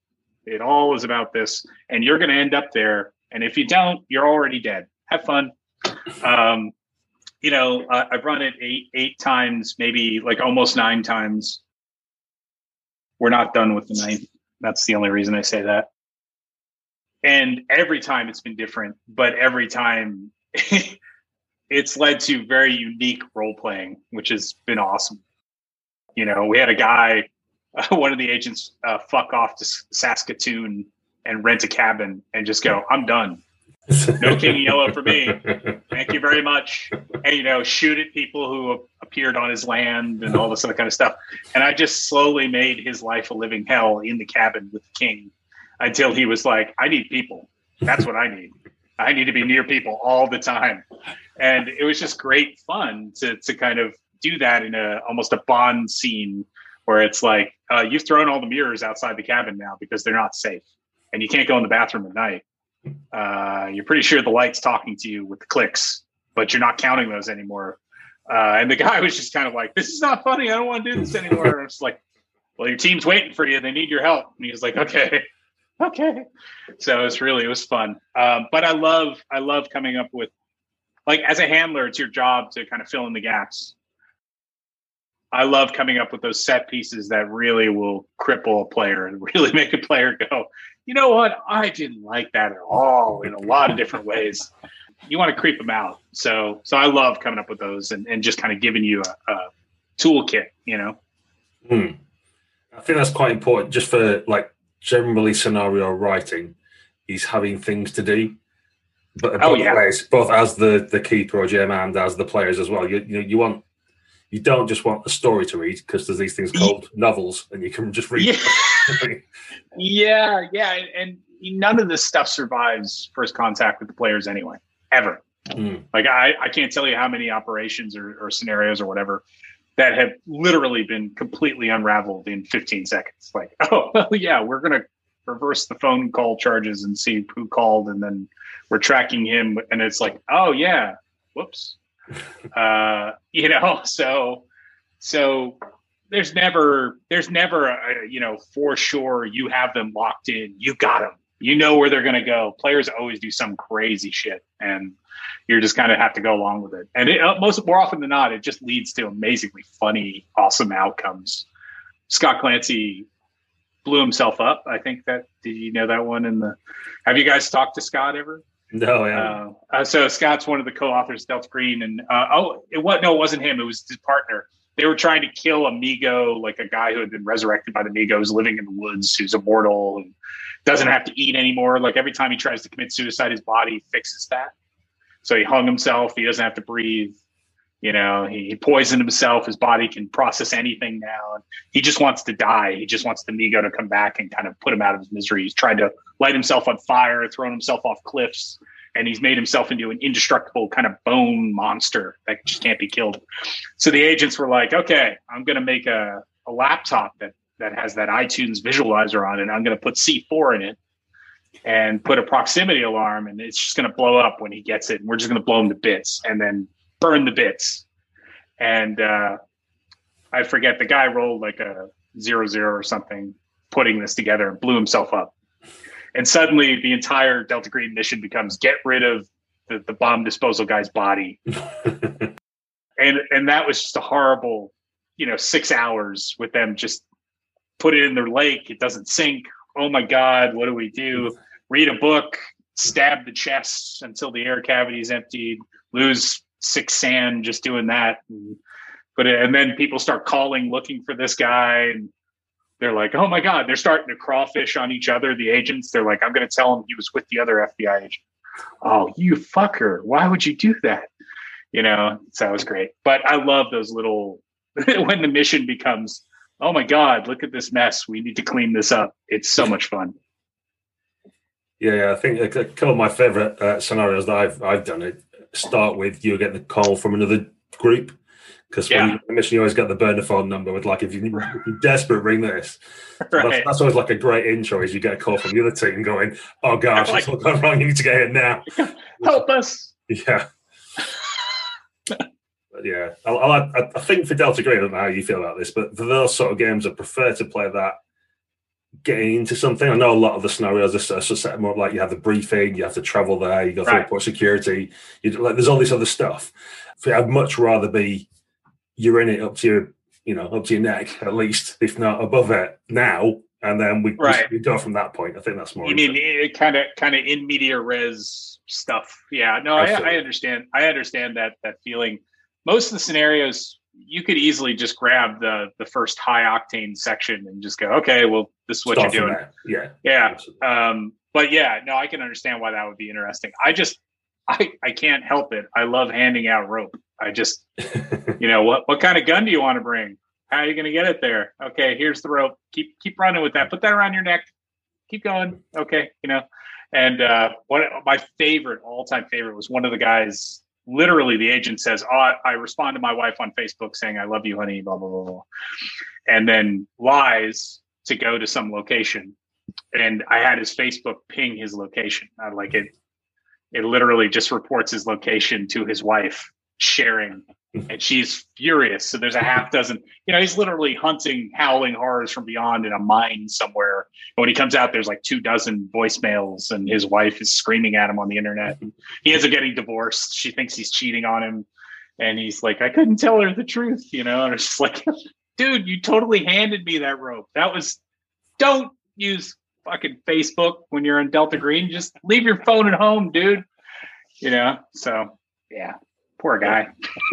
it all is about this, and you're going to end up there and if you don't, you're already dead. Have fun. Um, you know, uh, I've run it eight eight times, maybe like almost nine times. We're not done with the ninth. That's the only reason I say that. And every time it's been different, but every time (laughs) it's led to very unique role playing, which has been awesome. You know, we had a guy, uh, (laughs) one of the agents, uh, fuck off to Saskatoon and rent a cabin and just go, I'm done. No (laughs) King Yellow for me. Thank you very much. And, you know, shoot at people who appeared on his land and all this other kind of stuff. And I just slowly made his life a living hell in the cabin with the king until he was like, I need people. That's what I need. I need to be near people all the time. And it was just great fun to, to kind of do that in a almost a Bond scene where it's like uh, you've thrown all the mirrors outside the cabin now because they're not safe, and you can't go in the bathroom at night. Uh, you're pretty sure the light's talking to you with the clicks, but you're not counting those anymore. Uh, and the guy (laughs) was just kind of like, "This is not funny. I don't want to do this anymore." it's like, "Well, your team's waiting for you. They need your help." And he was like, "Okay." (laughs) okay so it's really it was fun um, but i love i love coming up with like as a handler it's your job to kind of fill in the gaps i love coming up with those set pieces that really will cripple a player and (laughs) really make a player go you know what i didn't like that at all in a lot of different ways you want to creep them out so so i love coming up with those and, and just kind of giving you a, a toolkit you know hmm. i think that's quite important just for like generally scenario writing is having things to do. But oh, yeah. ways, both as the the keeper or GM and as the players as well. You you, know, you want you don't just want a story to read because there's these things called novels and you can just read. Yeah, (laughs) yeah, yeah, and none of this stuff survives first contact with the players anyway, ever. Mm. Like I, I can't tell you how many operations or, or scenarios or whatever that have literally been completely unraveled in 15 seconds. Like, (laughs) oh, well, yeah, we're going to reverse the phone call charges and see who called, and then we're tracking him. And it's like, oh, yeah, whoops. (laughs) uh, you know, so, so there's never, there's never, a, you know, for sure you have them locked in. You got them. You know where they're going to go. Players always do some crazy shit. And, you're just kind of have to go along with it. And it, uh, most more often than not, it just leads to amazingly funny, awesome outcomes. Scott Glancy blew himself up. I think that did you know that one in the? Have you guys talked to Scott ever? No, yeah. Uh, uh, so Scott's one of the co-authors, Delta Green, and uh, oh, it was no, it wasn't him. It was his partner. They were trying to kill Amigo, like a guy who had been resurrected by the Mi-Gos, living in the woods, who's immortal and doesn't have to eat anymore. Like every time he tries to commit suicide, his body fixes that. So he hung himself. He doesn't have to breathe. You know, he, he poisoned himself. His body can process anything now. And he just wants to die. He just wants the Mi-Go to come back and kind of put him out of his misery. He's tried to light himself on fire, thrown himself off cliffs, and he's made himself into an indestructible kind of bone monster that just can't be killed. So the agents were like, okay, I'm going to make a, a laptop that, that has that iTunes visualizer on it. I'm going to put C4 in it and put a proximity alarm and it's just going to blow up when he gets it and we're just going to blow him to bits and then burn the bits. And uh, i forget the guy rolled like a zero zero or something putting this together and blew himself up. And suddenly the entire delta green mission becomes get rid of the, the bomb disposal guy's body. (laughs) And and that was just a horrible you know six hours with them just put it in their lake. It doesn't sink. Oh my god what do we do? Read a book, stab the chest until the air cavity is emptied, lose six SAN just doing that. And, but and then people start calling looking for this guy and they're like, oh my God, they're starting to crawfish on each other, the agents. They're like, I'm going to tell him he was with the other FBI agent. Oh, you fucker. Why would you do that? You know, so it was great. But I love those little, (laughs) when the mission becomes, oh my God, look at this mess. We need to clean this up. It's so much fun. Yeah, I think a couple of my favourite uh, scenarios that I've I've done it start with you getting the call from another group because yeah. when you mission you always get the burner phone number with like if, you, (laughs) are desperate ring this. Right. That's, that's, always like a great intro as you get a call from the other team going, "Oh gosh, like, what's gone wrong? You need to get in now. (laughs) Help us!" Yeah. yeah, I, I, I, think for Delta Green, I don't know how you feel about this, but for those sort of games, I prefer to play that getting into something. I know a lot of the scenarios are, set them up like you have the briefing, you have to travel there, you go through right. port security. You like there's all this other stuff. I'd much rather be you're in it up to your you know up to your neck at least, if not above it now, and then we, right. we go from that point. I think that's more. You mean kind of kind of in media res stuff? Yeah, no, I, I understand. I understand that that feeling. Most of the scenarios you could easily just grab the the first high octane section and just go, okay, well, this is what Start you're doing. Yeah, yeah. Um, but yeah, no, I can understand why that would be interesting. I just, I, I can't help it. I love handing out rope. I just, (laughs) you know, what what kind of gun do you want to bring? How are you going to get it there? Okay, here's the rope. Keep keep running with that. Put that around your neck. Keep going. Okay, you know. And uh, one my favorite, all time favorite, was one of the guys literally the agent says, "Oh, I, respond to my wife on Facebook saying I love you, honey," blah blah blah blah, and then lies to go to some location. And I had his Facebook ping his location. I like it. It literally just reports his location to his wife, sharing mm-hmm. and she's furious. So there's a half mm-hmm. dozen, you know, he's literally hunting howling horrors from beyond in a mine somewhere. And when he comes out, there's like two dozen voicemails, and his wife is screaming at him on the internet. And he ends up getting divorced. She thinks he's cheating on him. And he's like, I couldn't tell her the truth, you know, and it's just like, (laughs) dude, you totally handed me that rope. That was, don't use fucking Facebook when you're in Delta Green. Just leave your phone at home, dude. You know, so yeah, Poor guy. (laughs)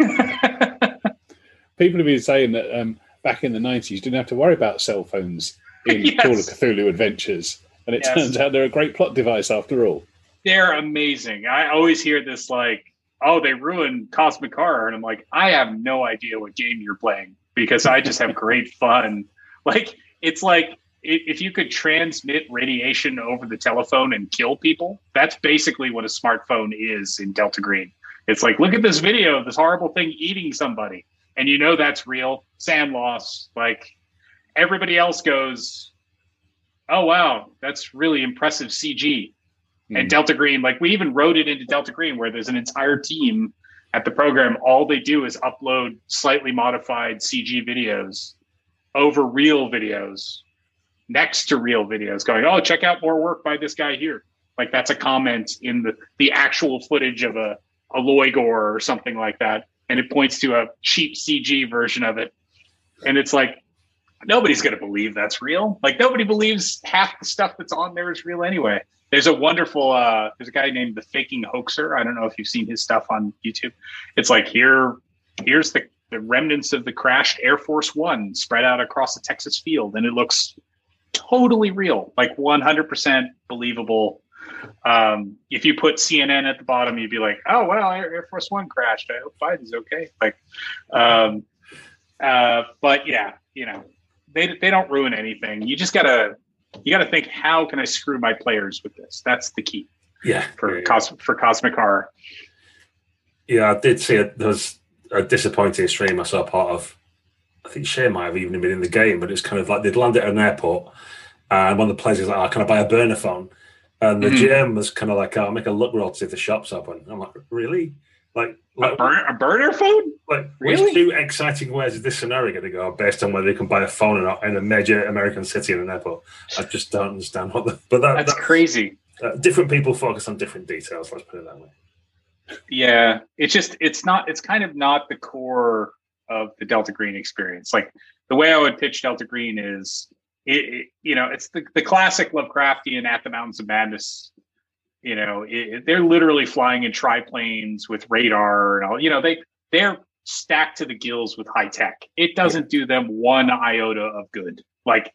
People have been saying that um, back in the 90s, you didn't have to worry about cell phones in yes. (laughs) Call of Cthulhu Adventures. And it yes. turns out they're a great plot device after all. They're amazing. I always hear this like, oh, they ruined Cosmic Horror. And I'm like, I have no idea what game you're playing because I just have (laughs) great fun. Like, it's like if you could transmit radiation over the telephone and kill people, that's basically what a smartphone is in Delta Green. It's like, look at this video of this horrible thing eating somebody. And you know that's real. SAN loss. Like everybody else goes, oh, wow, that's really impressive CG. Mm-hmm. And Delta Green, like we even wrote it into Delta Green where there's an entire team at the program. All they do is upload slightly modified CG videos over real videos next to real videos going, oh, check out more work by this guy here. Like that's a comment in the, the actual footage of a a Lloigor or something like that, and it points to a cheap CG version of it, and it's like nobody's going to believe that's real. Like nobody believes half the stuff that's on there is real anyway. There's a wonderful uh, there's a guy named the Faking Hoaxer. I don't know if you've seen his stuff on YouTube. It's like here here's the the remnants of the crashed Air Force One spread out across the Texas field, and it looks totally real, like 100% believable um, if you put CNN at the bottom, you'd be like, "Oh well, Air, Force One crashed. I hope Biden's okay." Like, um, uh, but yeah, you know, they they don't ruin anything. You just gotta you gotta think, how can I screw my players with this? That's the key. Yeah, for yeah, Cos- for Cosmic Horror. Yeah, I did see it. There was a disappointing stream I saw part of. I think Shane might have even been in the game, but it's kind of like they'd landed at an airport, and one of the players is like, oh, "Can I buy a burner phone?" And the mm-hmm. GM was kind of like, "I'll make a look roll to see if the shop's open." I'm like, "Really? Like, like a, burner, a burner phone? Like, really? which two exciting ways is this scenario going to go based on whether you can buy a phone or not in a major American city in an airport? I just don't understand what the. But that, that's, that's crazy. Uh, different people focus on different details. Let's put it that way. Yeah, it's just it's not. It's kind of not the core of the Delta Green experience. Like the way I would pitch Delta Green is it, it, you know, it's the, the classic Lovecraftian at the Mountains of Madness. You know, it, they're literally flying in triplanes with radar and all. You know, they they're stacked to the gills with high tech. It doesn't do them one iota of good. Like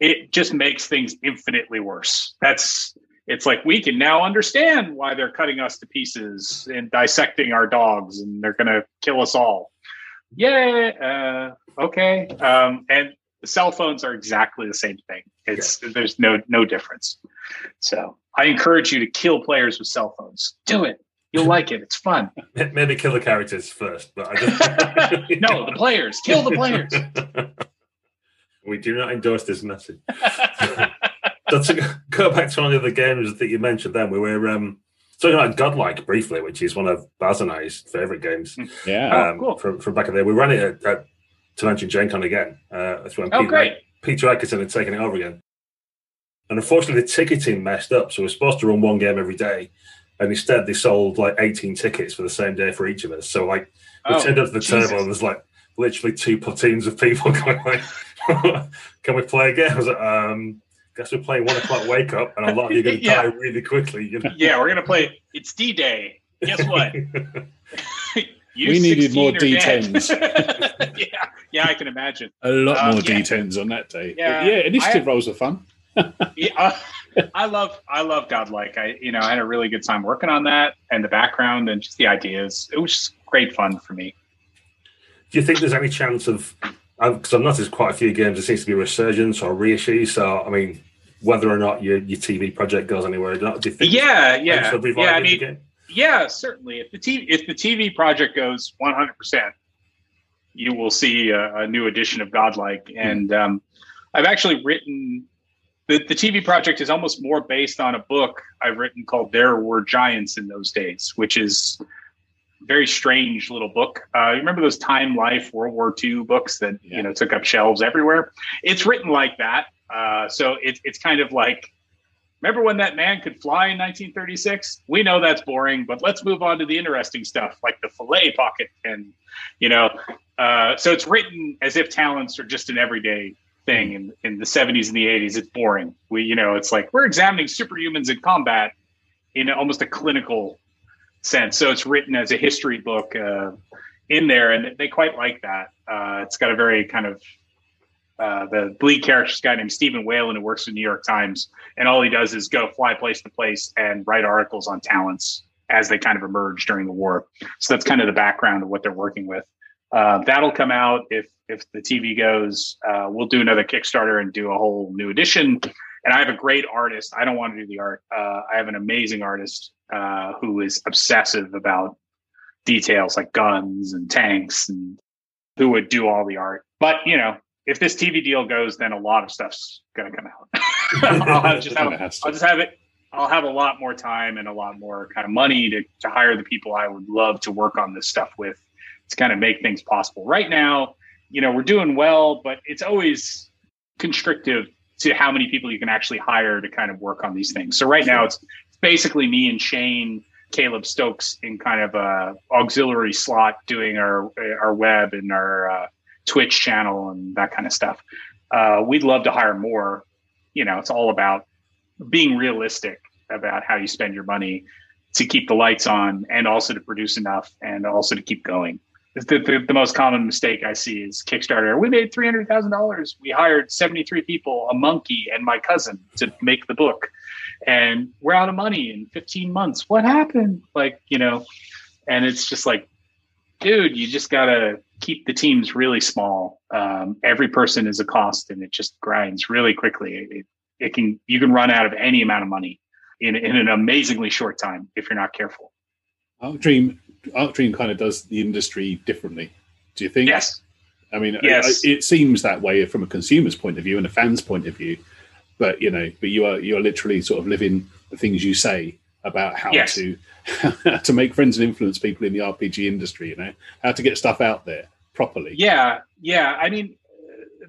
it just makes things infinitely worse. That's it's like we can now understand why they're cutting us to pieces and dissecting our dogs and they're going to kill us all. Yeah, uh, okay. Um, and the cell phones are exactly the same thing. It's yeah. there's no no difference. So I encourage you to kill players with cell phones. Do it. You'll like it. It's fun. (laughs) Maybe kill the characters first, but I just... (laughs) (laughs) no, the players. Kill the players. we do not endorse this message. so to go back to one of the games that you mentioned, then we were um, talking about Godlike briefly, which is one of Baz and I's favorite games. Yeah, um, oh, cool. from, from back in there. We ran it at, at to mention Gen Con again. Uh, that's when oh, Peter, great. Peter Adkison had taken it over again. And unfortunately, the ticketing messed up. So we're supposed to run one game every day. And instead, they sold like 18 tickets for the same day for each of us. So, like, we oh, turned up to the Jesus. table and there's like literally two platoons of people (laughs) going, like, (laughs) can we play again? I was like, um, guess we're playing one o'clock wake up, and a lot of you are going (laughs) to yeah. die really quickly. You know? Yeah, we're going to play. It's D Day. Guess what? We needed more D10s. (laughs) yeah, yeah, I can imagine. A lot um, more yeah. D10s on that day. Yeah, yeah initiative have, rolls are fun. (laughs) yeah, uh, I love, I love Godlike. I, you know, I had a really good time working on that and the background and just the ideas. It was just great fun for me. Do you think there's any chance of? Because I've noticed quite a few games, there seems to be a resurgence or reissue. So, I mean, whether or not your your TV project goes anywhere, do you think? Yeah, yeah, yeah. I mean, yeah, certainly. If the TV if the TV project goes 100, percent you will see a, a, new edition of Godlike. Hmm. And um, I've actually written the, the TV project is almost more based on a book I've written called There Were Giants in Those Days, which is very strange little book. Uh, you remember those Time Life World War II books that yeah. you know took up shelves everywhere? It's written like that. Uh, so it's it's kind of like remember when that man could fly in 1936? We know that's boring, but let's move on to the interesting stuff like the fillet pocket and you know. Uh, so it's written as if talents are just an everyday thing in, in the 70s and the 80s. It's boring. We you know it's like we're examining superhumans in combat in almost a clinical sense. So it's written as a history book uh, in there, and they quite like that. Uh, it's got a very kind of uh, the lead character is a guy named Stephen Whalen who works for the New York Times, and all he does is go fly place to place and write articles on talents as they kind of emerge during the war. So that's kind of the background of what they're working with. Uh, that'll come out if if the TV goes. Uh, we'll do another Kickstarter and do a whole new edition. And I have a great artist. I don't want to do the art. Uh, I have an amazing artist uh, who is obsessive about details like guns and tanks and who would do all the art. But you know, if this TV deal goes, then a lot of stuff's going to come out. (laughs) I'll have, just have, I'll just have it. I'll have a lot more time and a lot more kind of money to, to hire the people I would love to work on this stuff with to kind of make things possible. Right now, you know, we're doing well, but it's always constrictive to how many people you can actually hire to kind of work on these things. So right now it's basically me and Shane, Caleb Stokes in kind of a auxiliary slot doing our our web and our uh, Twitch channel and that kind of stuff. Uh, we'd love to hire more. You know, it's all about being realistic about how you spend your money to keep the lights on and also to produce enough and also to keep going. The, the, the most common mistake I see is Kickstarter. We made three hundred thousand dollars. We hired seventy three people, a monkey, and my cousin to make the book and we're out of money in 15 months. What happened? Like, you know, and it's just like, dude, you just got to keep the teams really small. Um, every person is a cost and it just grinds really quickly. It, it can, you can run out of any amount of money in, in an amazingly short time if you're not careful. Arc Dream, Arc Dream kind of does the industry differently. Do you think? Yes. I mean, yes. it, it seems that way from a consumer's point of view and a fan's point of view but you know, but you are you're literally sort of living the things you say about how yes. to (laughs) to make friends and influence people in the RPG industry. You know, how to get stuff out there properly. Yeah, yeah. I mean,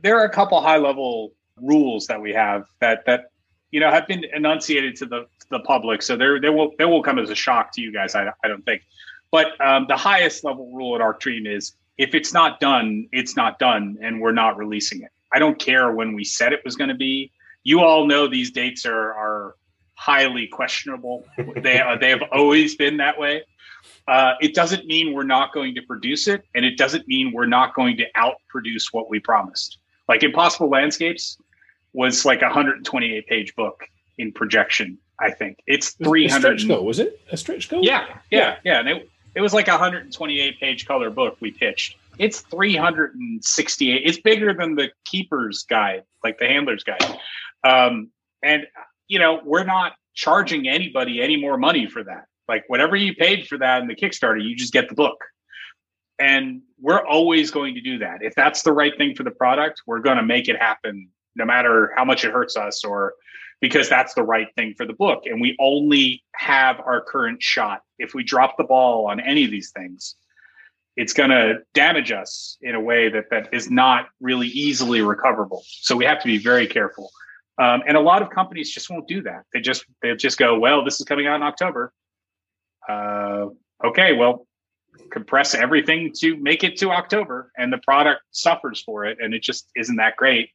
there are a couple high level rules that we have that that you know have been enunciated to the to the public, so there there will there will come as a shock to you guys. I I don't think, but um, the highest level rule at Arc Dream is if it's not done, it's not done, and we're not releasing it. I don't care when we said it was going to be you all know these dates are are highly questionable. they uh, they have always been that way. Uh, it doesn't mean we're not going to produce it, and it doesn't mean we're not going to outproduce what we promised. Like Impossible Landscapes was like a 128 page book in projection. I think it's 300. stretch goal was it a stretch goal? Yeah, yeah, yeah. yeah. And it, it was like a 128 page color book we pitched. It's 368. It's bigger than the keeper's guide, like the handler's guide. Um, and you know, we're not charging anybody any more money for that. Like whatever you paid for that in the Kickstarter, you just get the book. And we're always going to do that. If that's the right thing for the product, we're going to make it happen no matter how much it hurts us or because that's the right thing for the book. And we only have our current shot. If we drop the ball on any of these things, it's going to damage us in a way that that is not really easily recoverable. So we have to be very careful. Um, and a lot of companies just won't do that. They just they just go, well, this is coming out in October. Uh, okay, well, compress everything to make it to October, and the product suffers for it, and it just isn't that great.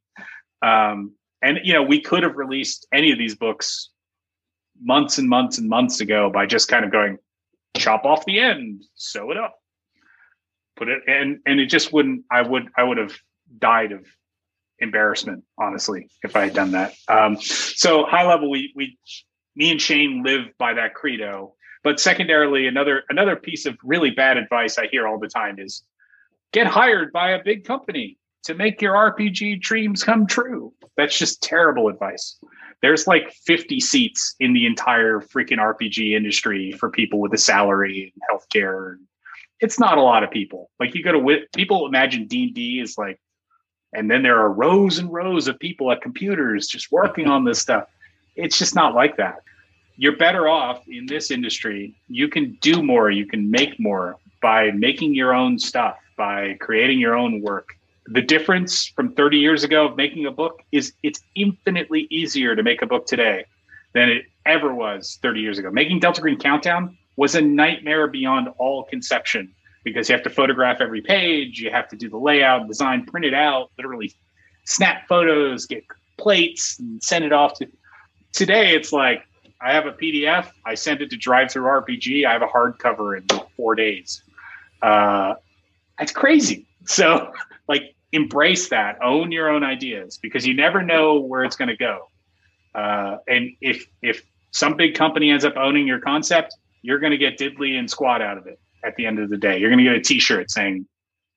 Um, and you know, we could have released any of these books months and months and months ago by just kind of going, chop off the end, sew it up, put it, and and it just wouldn't. I would I would have died of embarrassment, honestly, if I had done that. Um, so high level, we we me and Shane live by that credo. But secondarily, another another piece of really bad advice I hear all the time is get hired by a big company to make your RPG dreams come true. That's just terrible advice there's like 50 seats in the entire freaking RPG industry for people with a salary and healthcare. It's not a lot of people. Like you go to people imagine D and D is like, and then there are rows and rows of people at computers just working on this stuff. It's just not like that. You're better off in this industry. You can do more. You can make more by making your own stuff, by creating your own work the difference from 30 years ago of making a book is it's infinitely easier to make a book today than it ever was 30 years ago. Making Delta Green Countdown was a nightmare beyond all conception because you have to photograph every page, you have to do the layout, design, print it out, literally snap photos, get plates, and send it off to. Today, it's like I have a PDF, I send it to DriveThruRPG, I have a hardcover in four days. Uh, it's crazy. So (laughs) like embrace that, own your own ideas because you never know where it's going to go. Uh, and if if some big company ends up owning your concept, you're going to get diddly and squat out of it at the end of the day. You're going to get a T-shirt saying,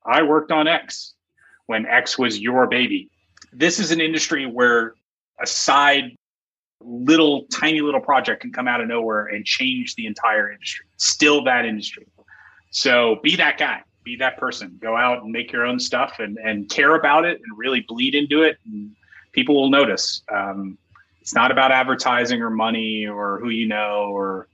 "I worked on X when X was your baby." This is an industry where a side little tiny little project can come out of nowhere and change the entire industry. Still that industry. So be that guy be that person. Go out and make your own stuff and and care about it and really bleed into it. And people will notice. Um, it's not about advertising or money or who you know or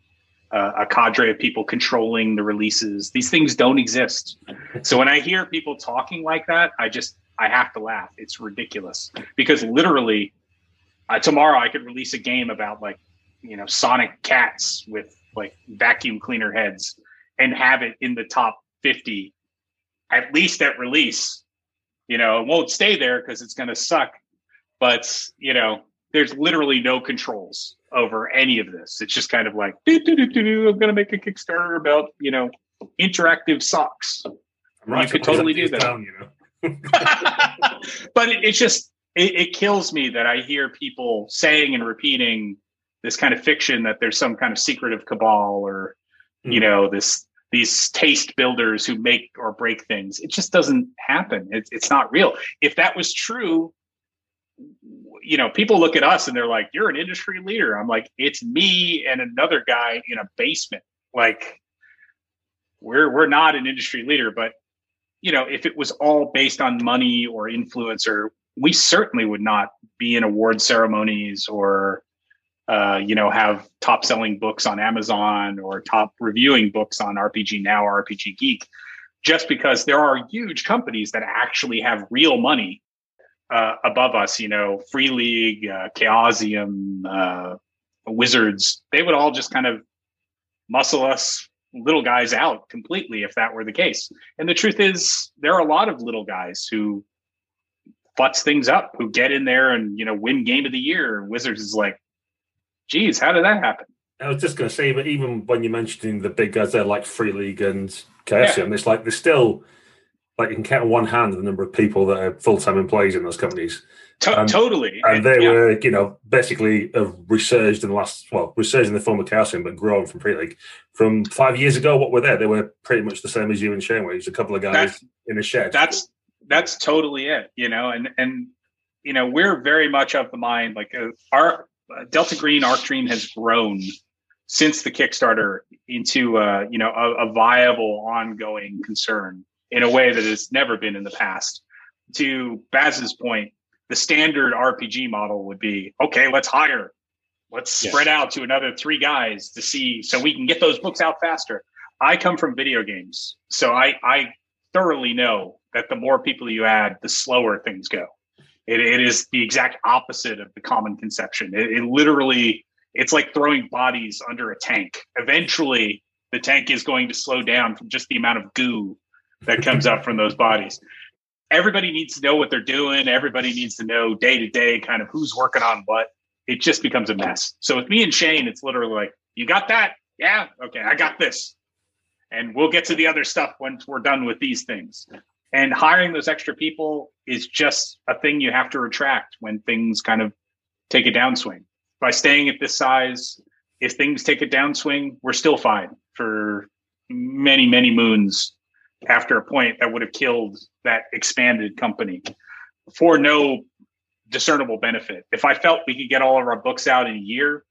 uh, a cadre of people controlling the releases. These things don't exist. So when I hear people talking like that, I just I have to laugh. It's ridiculous because literally uh, tomorrow I could release a game about like you know sonic cats with like vacuum cleaner heads and have it in the top 50 at least at release. You know, it won't stay there because it's going to suck. But you know, there's literally no controls over any of this. It's just kind of like, I'm going to make a Kickstarter about you know interactive socks. Right, you could totally do that. Down, you know. (laughs) but it, it's just it, it kills me that I hear people saying and repeating this kind of fiction that there's some kind of secretive cabal or mm. you hmm. know this these taste builders who make or break things. It just doesn't happen. It's it's not real. If that was true, you know, people look at us and they're like, "You're an industry leader." I'm like, "It's me and another guy in a basement." Like, we're we're not an industry leader, but you know, if it was all based on money or influencer, we certainly would not be in award ceremonies or uh, you know, have top selling books on Amazon or top reviewing books on RPG Now or RPG Geek, just because there are huge companies that actually have real money uh, above us. You know, Free League, uh, Chaosium, uh, Wizards. They would all just kind of muscle us little guys out completely if that were the case. And the truth is, there are a lot of little guys who futz things up, who get in there and you know win game of the year. Wizards is like, geez, how did that happen? I was just going to say, but even when you're mentioning the big guys there, like Free League and Chaosium, yeah. it's like they're still like you can count on one hand the number of people that are full time employees in those companies. To- totally, and they yeah. were, you know, basically have resurged in the last, well, resurged in the form of Chaosium, but grown from Free League. From five years ago, what were there? They were pretty much the same as you and Shane, where a couple of guys that's, in a shed. That's that's totally it, you know, and and you know we're very much of the mind like uh, our Delta Green Arc Dream has grown since the Kickstarter into uh, you know a, a, viable ongoing concern in a way that has never been in the past. To Baz's point, the standard RPG model would be okay. Let's hire, let's yes. spread out to another three guys to see so we can get those books out faster. I come from video games, so I I thoroughly know that the more people you add, the slower things go. It, it is the exact opposite of the common conception. It, it literally, it's like throwing bodies under a tank. Eventually, the tank is going to slow down from just the amount of goo that comes up from those bodies. Everybody needs to know what they're doing. Everybody needs to know day to day kind of who's working on what. It just becomes a mess. So with me and Shane, it's literally like, you got that? Yeah. Okay. I got this. And we'll get to the other stuff once we're done with these things. And hiring those extra people is just a thing you have to retract when things kind of take a downswing. By staying at this size, if things take a downswing, we're still fine for many, many moons after a point that would have killed that expanded company for no discernible benefit. If I felt we could get all of our books out in a year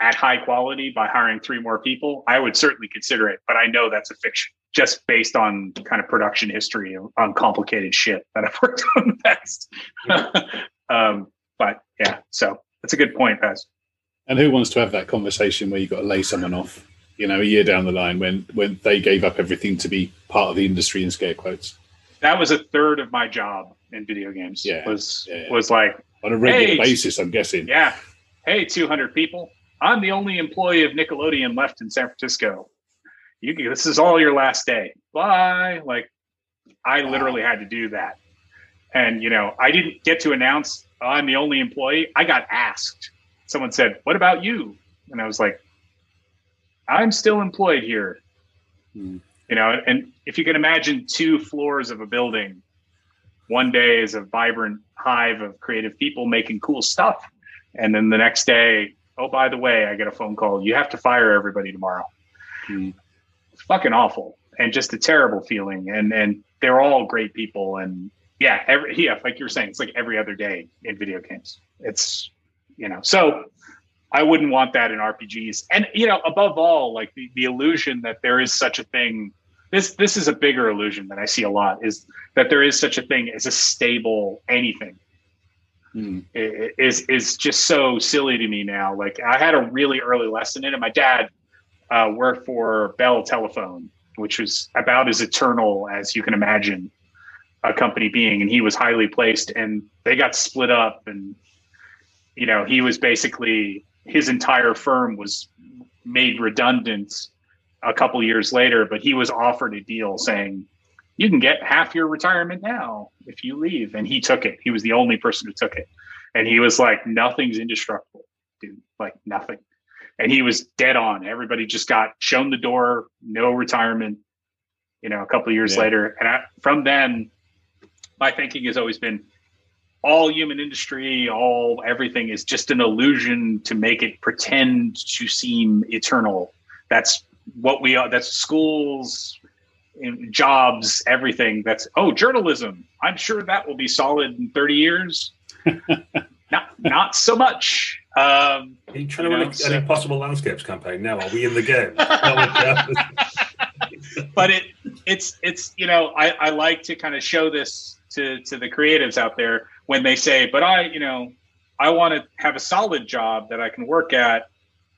at high quality by hiring three more people, I would certainly consider it. But I know that's a fiction, just based on kind of production history on complicated shit that I've (laughs) worked on the past. (laughs) um, but yeah, so that's a good point, Baz. And who wants to have that conversation where you've got to lay someone off, you know, a year down the line when when they gave up everything to be part of the industry in scare quotes? That was a third of my job in video games. Yeah, was yeah, was like on a regular hey, basis. I'm guessing. Yeah. Hey, 200 people. I'm the only employee of Nickelodeon left in San Francisco. You, this is all your last day. Bye. Like, I wow. literally had to do that, and you know, I didn't get to announce I'm the only employee. I got asked. Someone said, "What about you?" And I was like, "I'm still employed here." Hmm. You know, and if you can imagine two floors of a building one day is a vibrant hive of creative people making cool stuff. And then the next day, oh, by the way, I get a phone call. You have to fire everybody tomorrow. It's fucking awful and just a terrible feeling. And and they're all great people. And yeah, every yeah, like you were saying, it's like every other day in video games. It's you know, so I wouldn't want that in RPGs. And you know, above all, like the, the illusion that there is such a thing this this is a bigger illusion that I see a lot is that there is such a thing as a stable anything. Hmm. Is is just so silly to me now. Like I had a really early lesson in it. My dad uh, worked for Bell Telephone, which was about as eternal as you can imagine a company being, and he was highly placed. And they got split up, and you know he was basically his entire firm was made redundant a couple years later, but he was offered a deal saying, you can get half your retirement now if you leave. And he took it. He was the only person who took it. And he was like, nothing's indestructible, dude. Like nothing. And he was dead on. Everybody just got shown the door, no retirement, you know, a couple years yeah. later. And I, from then, my thinking has always been all human industry, all everything is just an illusion to make it pretend to seem eternal. That's what we are that's schools jobs everything. That's oh journalism. I'm sure that will be solid in 30 years. (laughs) Not not so much. Um are you trying you to run so, an impossible landscapes campaign? Now are we in the game? (laughs) (laughs) But it it's it's you know i i like to kind of show this to to the creatives out there when they say but i you know i want to have a solid job that i can work at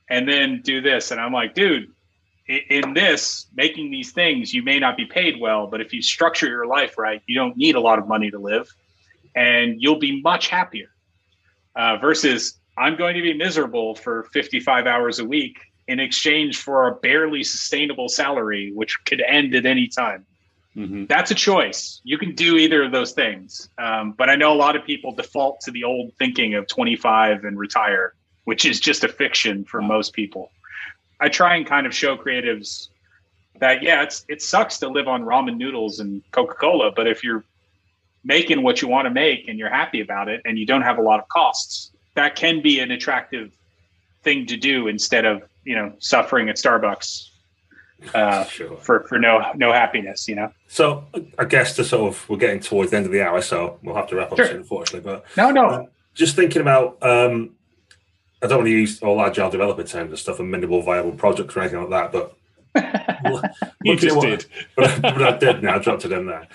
and then do this. And i'm like dude in this making these things you may not be paid well but if you structure your life right you don't need a lot of money to live and you'll be much happier. Uh, versus i'm going to be miserable for 55 hours a week in exchange for a barely sustainable salary which could end at any time mm-hmm. that's a choice you can do either of those things um, but i know a lot of people default to the old thinking of 25 and retire which is just a fiction for wow. most people I try and kind of show creatives that yeah, it's it sucks to live on ramen noodles and Coca Cola, but if you're making what you want to make and you're happy about it and you don't have a lot of costs, that can be an attractive thing to do instead of you know suffering at Starbucks uh, sure. for for no no happiness. You know. So I guess to sort of we're getting towards the end of the hour, so we'll have to wrap up sure. soon, unfortunately. But no, no. Uh, just thinking about um, I don't want to use all agile developer terms and stuff and minimal viable projects or anything like that, but (laughs) you just what, did. But, but, I did now. I dropped it in there.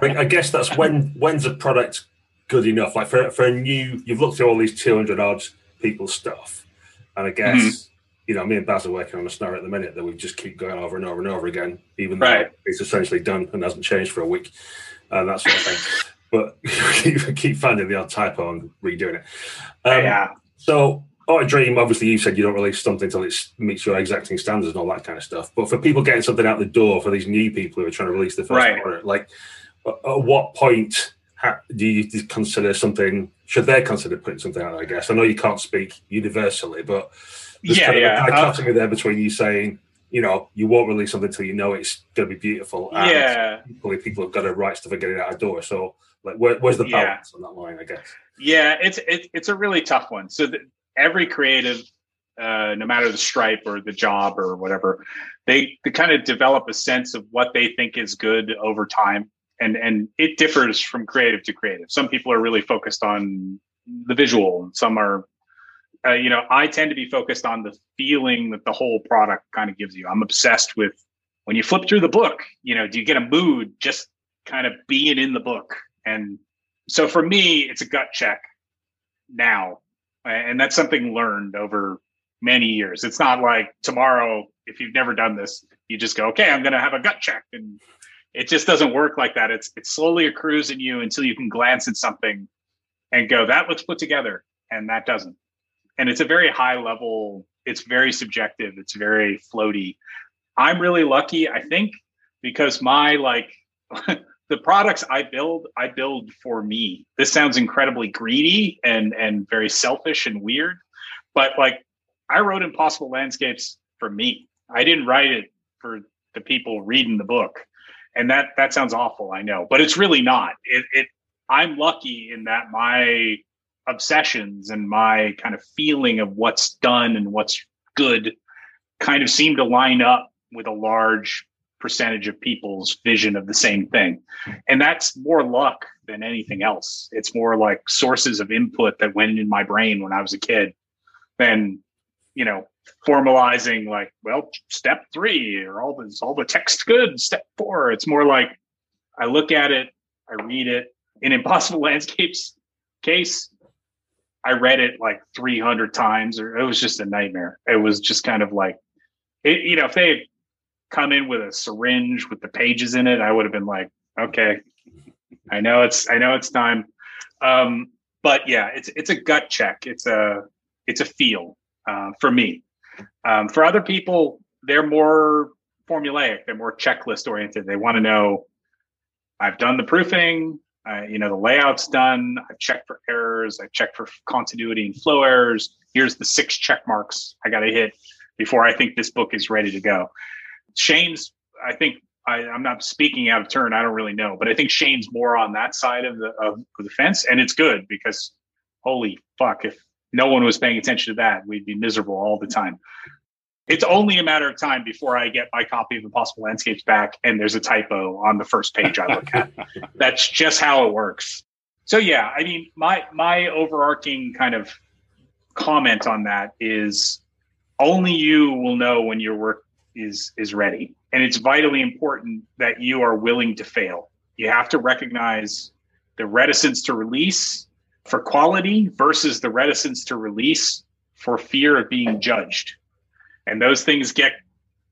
I guess that's when when's a product good enough? Like for for a new, you've looked through all these two hundred odd people's stuff, and I guess mm-hmm. You know me and Baz are working on a snare at the minute that we just keep going over and over and over again, even though right. it's essentially done and hasn't changed for a week, and that sort of thing. (laughs) but (laughs) keep, keep finding the odd typo and redoing it. Um, yeah. So a dream. Obviously, you said you don't release something until it meets your exacting standards and all that kind of stuff. But for people getting something out the door, for these new people who are trying to release the first right. product, like at what point do you consider something? Should they consider putting something out? I guess I know you can't speak universally, but there's yeah, kind of yeah. a dichotomy uh, there between you saying, you know, you won't release something until you know it's going to be beautiful. And yeah, equally, people have got a right to get it out the door. So, like, where, where's the balance yeah. on that line? I guess. Yeah, it's it, it's a really tough one. So the, every creative, uh, no matter the stripe or the job or whatever, they, they kind of develop a sense of what they think is good over time. and and it differs from creative to creative. Some people are really focused on the visual, and some are, uh, you know, I tend to be focused on the feeling that the whole product kind of gives you. I'm obsessed with when you flip through the book. You know, do you get a mood just kind of being in the book? And so for me, it's a gut check now, and that's something learned over many years. It's not like tomorrow, if you've never done this, you just go, okay, I'm going to have a gut check and it just doesn't work like that. It's it slowly accrues in you until you can glance at something and go, that looks put together, and that doesn't. And it's a very high level. It's very subjective. It's very floaty. I'm really lucky, I think, because my like (laughs) the products I build, I build for me. This sounds incredibly greedy and and very selfish and weird, but like I wrote Impossible Landscapes for me. I didn't write it for the people reading the book and that that sounds awful i know but it's really not it, it i'm lucky in that my obsessions and my kind of feeling of what's done and what's good kind of seem to line up with a large percentage of people's vision of the same thing and that's more luck than anything else it's more like sources of input that went in my brain when i was a kid than you know formalizing like, well, step three or all this, all the text good. Step four. It's more like I look at it, I read it. In Impossible (laughs) Landscapes case, I read it like 300 times, or it was just a nightmare. It was just kind of like, it, you know, if they had come in with a syringe with the pages in it, I would have been like, okay, I know it's, I know it's time. Um, but yeah, it's it's a gut check. It's a it's a feel uh, for me. Um, for other people, they're more formulaic. They're more checklist oriented. They want to know, I've done the proofing. You know, the layout's done. I've checked for errors. I've checked for continuity and flow errors. Here's the six check marks I got to hit before I think this book is ready to go. Shane's, I think, I, am not speaking out of turn. I don't really know, but I think Shane's more on that side of the of the fence, and it's good because holy fuck, if no one was paying attention to that, we'd be miserable all the time. It's only a matter of time before I get my copy of Impossible Landscapes back and there's a typo on the first page I look at. (laughs) That's just how it works. So yeah, I mean, my my overarching kind of comment on that is only you will know when your work is is ready. And it's vitally important that you are willing to fail. You have to recognize the reticence to release for quality versus the reticence to release for fear of being judged. And those things get,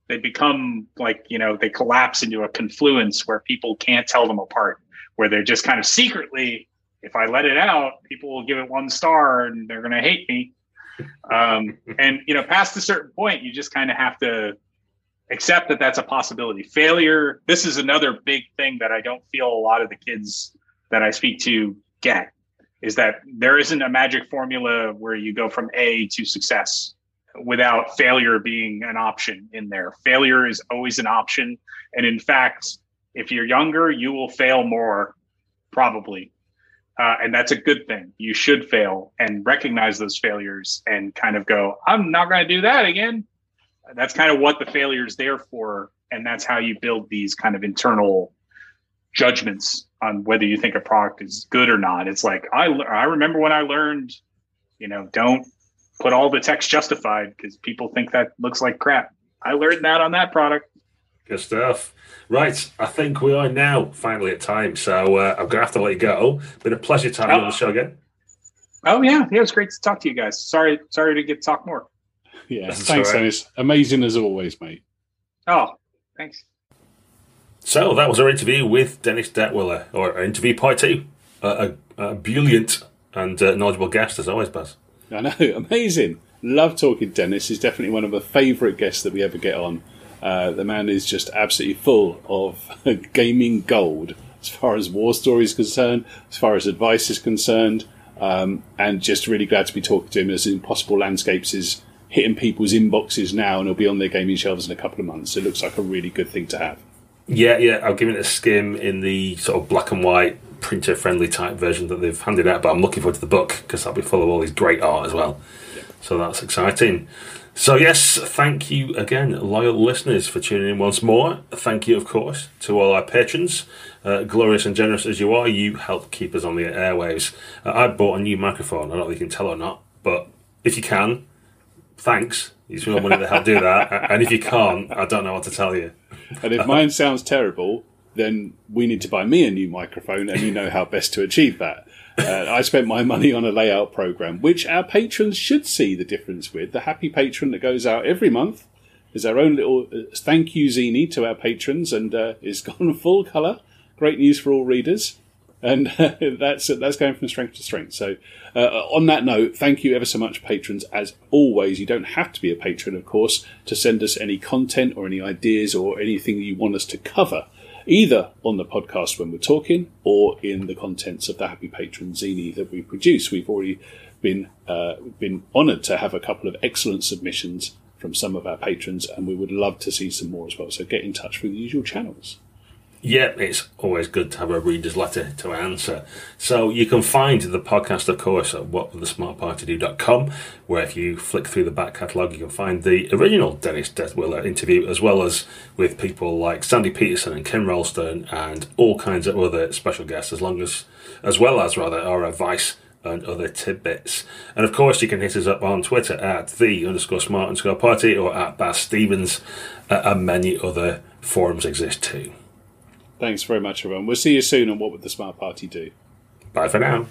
they become like, you know, they collapse into a confluence where people can't tell them apart, where they're just kind of secretly, if I let it out, people will give it one star and they're going to hate me. Um, and, you know, past a certain point, you just kind of have to accept that that's a possibility. Failure, this is another big thing that I don't feel a lot of the kids that I speak to get is that there isn't a magic formula where you go from A to success without failure being an option in there. Failure is always an option. And in fact, if you're younger, you will fail more, probably. Uh, and that's a good thing. You should fail and recognize those failures and kind of go, I'm not going to do that again. That's kind of what the failure is there for. And that's how you build these kind of internal judgments on whether you think a product is good or not. It's like I I remember when I learned, you know, don't put all the text justified because people think that looks like crap. I learned that on that product. Good stuff. Right, I think we are now finally at time, so uh, I'm gonna have to let you go. Been a pleasure to have you on the show again. Oh yeah, yeah, it was great to talk to you guys. Sorry, sorry to get to talk more. (laughs) Yeah, That's thanks, right. Dennis. Amazing as always, mate. Oh, thanks. So that was our interview with Dennis Detwiller, or interview part two. Uh, a, a brilliant and uh, knowledgeable guest, as always, Baz. I know, (laughs) amazing. Love talking Dennis. He's definitely one of the favourite guests that we ever get on. Uh, the man is just absolutely full of (laughs) gaming gold as far as war story is concerned, as far as advice is concerned, um, and just really glad to be talking to him as Impossible Landscapes is hitting people's inboxes now and it'll be on their gaming shelves in a couple of months. It looks like a really good thing to have. Yeah, yeah, I've given it a skim in the sort of black and white printer friendly type version that they've handed out, but I'm looking forward to the book because that'll be full of all these great art as well. So that's exciting. So, yes, thank you again, loyal listeners, for tuning in once more. Thank you, of course, to all our patrons. Uh, glorious and generous as you are, you help keep us on the airwaves. Uh, I bought a new microphone. I don't know if you can tell or not, but if you can, thanks. Use your money to help do that. (laughs) and if you can't, I don't know what to tell you. And if mine sounds terrible, then we need to buy me a new microphone, and you know how best to achieve that. Uh, I spent my money on a layout program, which our patrons should see the difference with. The happy patron that goes out every month is our own little uh, thank you zine to our patrons, and uh, it's (laughs) gone full colour. Great news for all readers, and that's that's going from strength to strength. So, uh, on that note, thank you ever so much, patrons. As always, you don't have to be a patron, of course, to send us any content or any ideas or anything you want us to cover either on the podcast when we're talking or in the contents of the Happy Patron zine that we produce. We've already been uh, been honoured to have a couple of excellent submissions from some of our patrons, and we would love to see some more as well. So get in touch through the usual channels. Yeah, it's always good to have a reader's letter to answer. So you can find the podcast, of course, at whatwillthesmartpartydo.com, where if you flick through the back catalogue, you can find the original Dennis Detwiller interview, as well as with people like Sandy Petersen and Kim Ralston and all kinds of other special guests, as long as, as well as rather, our advice and other tidbits. And of course, you can hit us up on Twitter at the underscore smart underscore party or at Baz Stevens, uh, and many other forums exist too. Thanks very much, everyone. We'll see you soon on What Would the Smart Party Do? Bye for now.